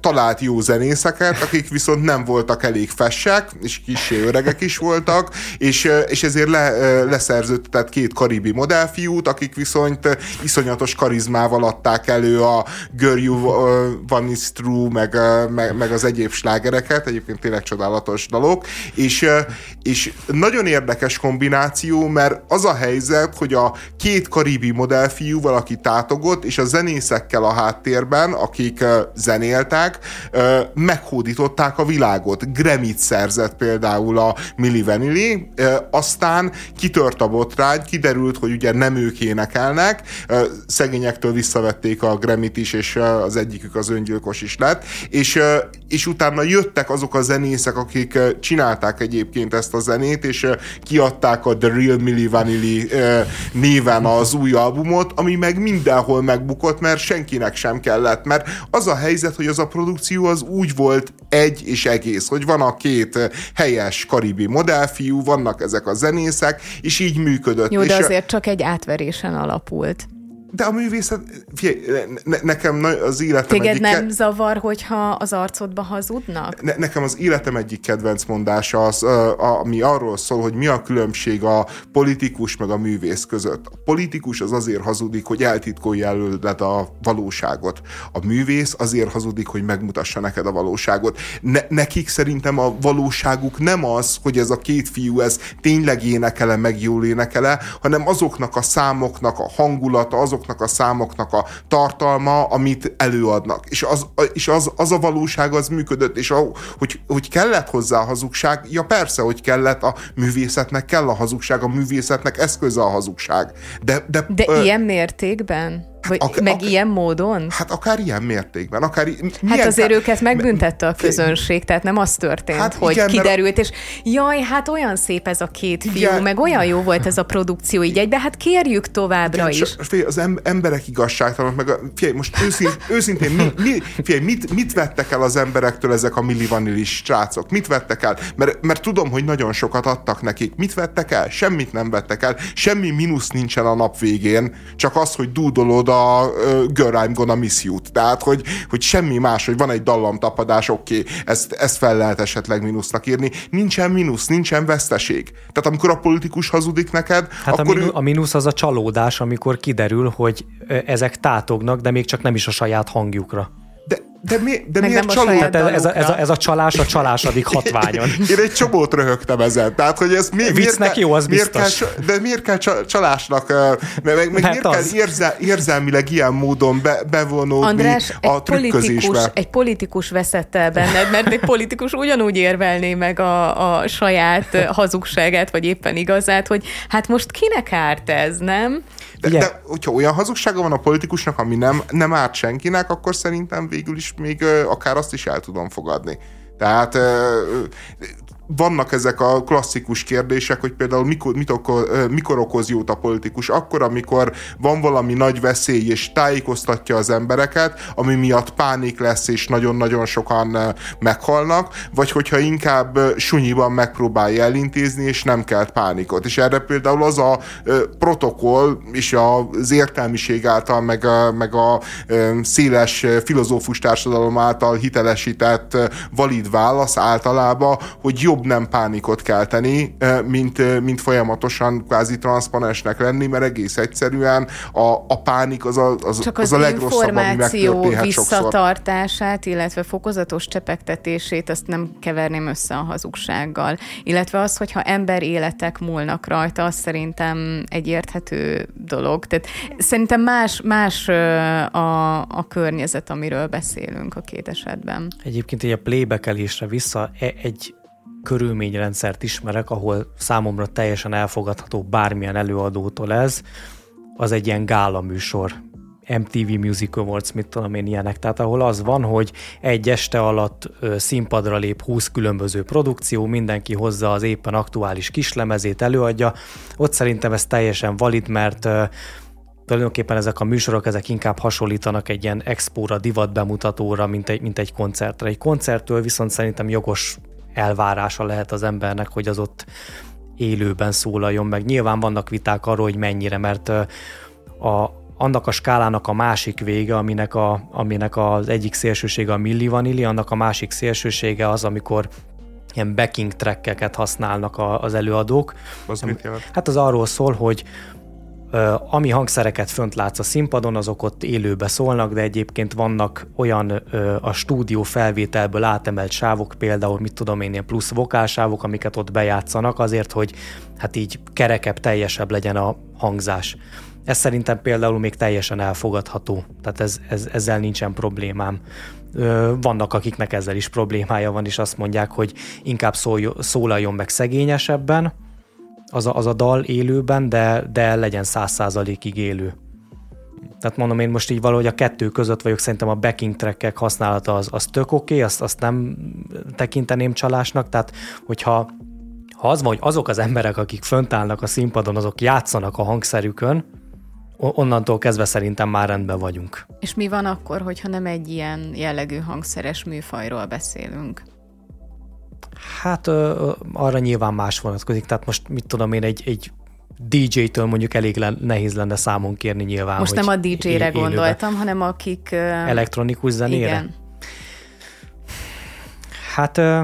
talált jó zenészeket, akik viszont nem voltak elég fessek, és kicsi öregek is voltak, és, és ezért le, leszerződtetett két karibi modellfiút, akik viszont iszonyatos karizmával adták elő a Girl You Van Is True, meg, meg, meg az egyéb slágereket, egyébként tényleg csodálatos dalok, és, és nagyon érdekes kombináció, mert az a helyzet, hogy a két karibi modellfiú valaki tátogott, és a zenészekkel a háttérben, akik zenéltek, meghódították a világot. Gremit szerzett például a Milli Vanilli, aztán kitört a botrány, kiderült, hogy ugye nem ők énekelnek, szegényektől visszavették a Grammy-t is, és az egyikük az öngyilkos is lett, és, és utána jöttek azok a zenészek, akik csinálták egyébként ezt a zenét, és kiadták a The Real Milli Vanilli néven az új albumot, ami meg mindenhol megbukott, mert senkinek sem kellett, mert az a helyzet, hogy az a produkció az úgy volt egy és egész, hogy van a két helyes karibi modellfiú, vannak ezek a zenészek, és így működött. Jó, de azért csak egy átverésen It. De a művészet, figyelj, ne, nekem az életem Téged egyik... nem ke- zavar, hogyha az arcodba hazudnak? Ne, nekem az életem egyik kedvenc mondása az, ami arról szól, hogy mi a különbség a politikus meg a művész között. A politikus az azért hazudik, hogy eltitkolja előled a valóságot. A művész azért hazudik, hogy megmutassa neked a valóságot. Ne, nekik szerintem a valóságuk nem az, hogy ez a két fiú ez tényleg énekele, meg jól énekele, hanem azoknak a számoknak a hangulata, azok azoknak a számoknak a tartalma, amit előadnak. És az, és az, az a valóság az működött, és a, hogy, hogy kellett hozzá a hazugság, ja persze, hogy kellett, a művészetnek kell a hazugság, a művészetnek eszköze a hazugság. De, de, de ö, ilyen mértékben? Vagy ak- meg ak- ilyen módon? Hát akár ilyen mértékben. Akár, hát azért ká- őket megbüntette a közönség, tehát nem az történt, hát hogy igen, kiderült, és jaj, hát olyan szép ez a két fiú, igen. meg olyan jó volt ez a produkció így egybe, hát kérjük továbbra igen, is. Figyelj, az emberek igazságtalanok, meg a, figyelj, most őszint, őszintén, mi, mi, figyelj, mit, mit vettek el az emberektől ezek a millivanilis srácok? Mit vettek el? Mert, mert tudom, hogy nagyon sokat adtak nekik. Mit vettek el? Semmit nem vettek el. Semmi mínusz nincsen a nap végén, csak az, hogy dúdolod a uh, Girl I'm Gonna Miss You. Tehát, hogy, hogy semmi más, hogy van egy dallamtapadás, oké, okay, ezt, ezt fel lehet esetleg mínusznak írni. Nincsen mínusz, nincsen veszteség. Tehát amikor a politikus hazudik neked, hát akkor... A, a mínusz az a csalódás, amikor kiderül, hogy ezek tátognak, de még csak nem is a saját hangjukra. De, mi, de miért csaló? Tehát ez, ez, a, ez, a, ez a csalás a csalásodik hatványon. Én egy csomót röhögtem ezen. Tehát, hogy ez mi, miért kell, jó, az miért Kell, de miért kell csalásnak, meg, meg miért az. kell érzel, érzelmileg ilyen módon be, bevonódni András, a egy politikus, egy politikus veszett el benned, mert egy politikus ugyanúgy érvelné meg a, a saját hazugságát, vagy éppen igazát, hogy hát most kinek árt ez, nem? De, de hogyha olyan hazugsága van a politikusnak, ami nem, nem árt senkinek, akkor szerintem végül is még akár azt is el tudom fogadni. Tehát vannak ezek a klasszikus kérdések, hogy például mikor, mit oko, mikor okoz jót a politikus? Akkor, amikor van valami nagy veszély, és tájékoztatja az embereket, ami miatt pánik lesz, és nagyon-nagyon sokan meghalnak, vagy hogyha inkább sunyiban megpróbálja elintézni, és nem kelt pánikot. És erre például az a protokoll, és az értelmiség által, meg a, meg a széles filozófus társadalom által hitelesített valid válasz általában, hogy jobb jobb nem pánikot kelteni, mint, mint folyamatosan kvázi transzpanesnek lenni, mert egész egyszerűen a, a pánik az a, az, Csak az, az a legrosszabb, ami megtörténhet visszatartását, sokszor. illetve fokozatos csepegtetését, azt nem keverném össze a hazugsággal. Illetve az, hogyha ember életek múlnak rajta, az szerintem egy érthető dolog. Tehát szerintem más, más a, a környezet, amiről beszélünk a két esetben. Egyébként egy a playback vissza e- egy körülményrendszert ismerek, ahol számomra teljesen elfogadható bármilyen előadótól ez, az egy ilyen gála műsor. MTV Music Awards, mit tudom én ilyenek. Tehát ahol az van, hogy egy este alatt színpadra lép 20 különböző produkció, mindenki hozza az éppen aktuális kislemezét, előadja. Ott szerintem ez teljesen valid, mert tulajdonképpen ezek a műsorok, ezek inkább hasonlítanak egy ilyen expóra, divat bemutatóra, mint egy, mint egy koncertre. Egy koncerttől viszont szerintem jogos elvárása lehet az embernek, hogy az ott élőben szólaljon meg. Nyilván vannak viták arról, hogy mennyire, mert a, annak a skálának a másik vége, aminek, a, aminek az egyik szélsősége a milli vanilli, annak a másik szélsősége az, amikor ilyen backing trackeket használnak a, az előadók. Az mit jelent? Hát az arról szól, hogy ami hangszereket fönt látsz a színpadon, azok ott élőbe szólnak, de egyébként vannak olyan a stúdió felvételből átemelt sávok, például mit tudom én, ilyen plusz vokálsávok, amiket ott bejátszanak azért, hogy hát így kerekebb, teljesebb legyen a hangzás. Ez szerintem például még teljesen elfogadható, tehát ez, ez, ezzel nincsen problémám. Vannak, akiknek ezzel is problémája van, és azt mondják, hogy inkább szólj, szólaljon meg szegényesebben, az a, az a dal élőben, de, de legyen száz százalékig élő. Tehát mondom, én most így valahogy a kettő között vagyok, szerintem a backing trackek használata az, az tök oké, okay, azt, azt nem tekinteném csalásnak, tehát hogyha ha az van, hogy azok az emberek, akik fönt állnak a színpadon, azok játszanak a hangszerükön, onnantól kezdve szerintem már rendben vagyunk. És mi van akkor, hogyha nem egy ilyen jellegű hangszeres műfajról beszélünk? Hát ö, arra nyilván más vonatkozik, tehát most mit tudom én, egy, egy DJ-től mondjuk elég le, nehéz lenne számon kérni nyilván. Most nem a DJ-re gondoltam, hanem akik... Uh, Elektronikus zenére? Igen. Hát ö,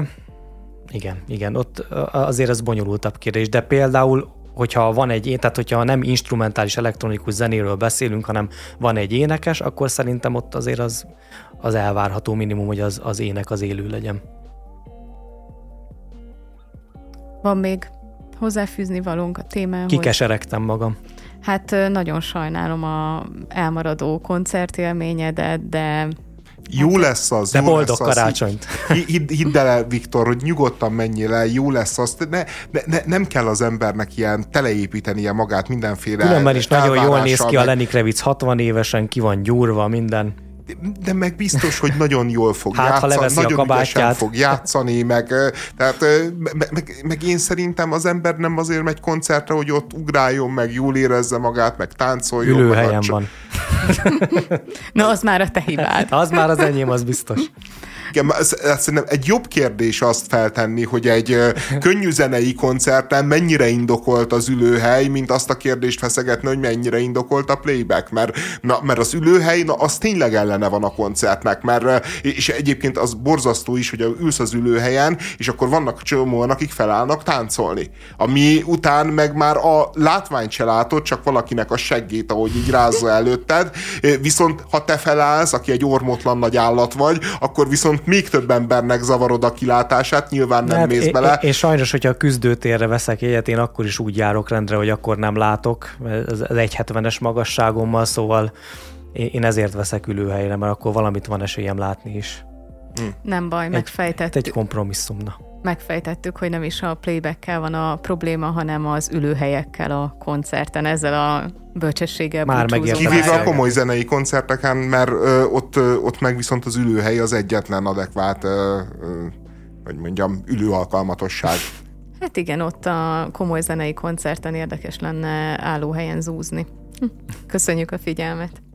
igen, igen, ott azért ez bonyolultabb kérdés, de például hogyha van egy, tehát hogyha nem instrumentális elektronikus zenéről beszélünk, hanem van egy énekes, akkor szerintem ott azért az, az elvárható minimum, hogy az, az ének az élő legyen. Van még hozzáfűzni valónk a témához? Kikeseregtem magam. Hát nagyon sajnálom a elmaradó koncertélményedet, de jó hát, lesz az. De jó boldog lesz karácsonyt. Az, hidd, hidd el, Viktor, hogy nyugodtan menjél el, jó lesz az. Ne, ne, ne, nem kell az embernek ilyen teleépítenie magát mindenféle Különben is nagyon jól néz ki meg... a Lenny Kravitz 60 évesen, ki van gyúrva minden de meg biztos, hogy nagyon jól fog hát, játszani, nagyon ügyesen fog játszani, meg, tehát, meg, meg, meg, én szerintem az ember nem azért megy koncertre, hogy ott ugráljon, meg jól érezze magát, meg táncoljon. Ülőhelyen van. Na, az már a te hibád. az már az enyém, az biztos. Igen, szerintem egy jobb kérdés azt feltenni, hogy egy könnyű zenei koncerten mennyire indokolt az ülőhely, mint azt a kérdést feszegetni, hogy mennyire indokolt a playback, mert, na, mert az ülőhely, na, az tényleg ellene van a koncertnek, mert és egyébként az borzasztó is, hogy ülsz az ülőhelyen, és akkor vannak csomóan, akik felállnak táncolni. Ami után meg már a látványt se látod, csak valakinek a seggét, ahogy így rázza előtted, viszont ha te felállsz, aki egy ormotlan nagy állat vagy, akkor viszont még több embernek zavarod a kilátását, nyilván nem hát mész én, bele. És sajnos, hogyha a küzdőtérre veszek egyet, én akkor is úgy járok rendre, hogy akkor nem látok, az 1,70-es magasságommal, szóval én ezért veszek ülőhelyre, mert akkor valamit van esélyem látni is. Hm. Nem baj, megfejtettük. Egy, egy kompromisszum, na. Megfejtettük, hogy nem is a playbackkel van a probléma, hanem az ülőhelyekkel a koncerten, ezzel a bölcsességgel Már Kivéve a komoly zenei koncerteken, mert ö, ott, ö, ott meg viszont az ülőhely az egyetlen adekvát, ö, ö, hogy mondjam, ülőalkalmatosság. Hát igen, ott a komoly zenei koncerten érdekes lenne állóhelyen zúzni. Hm. Köszönjük a figyelmet!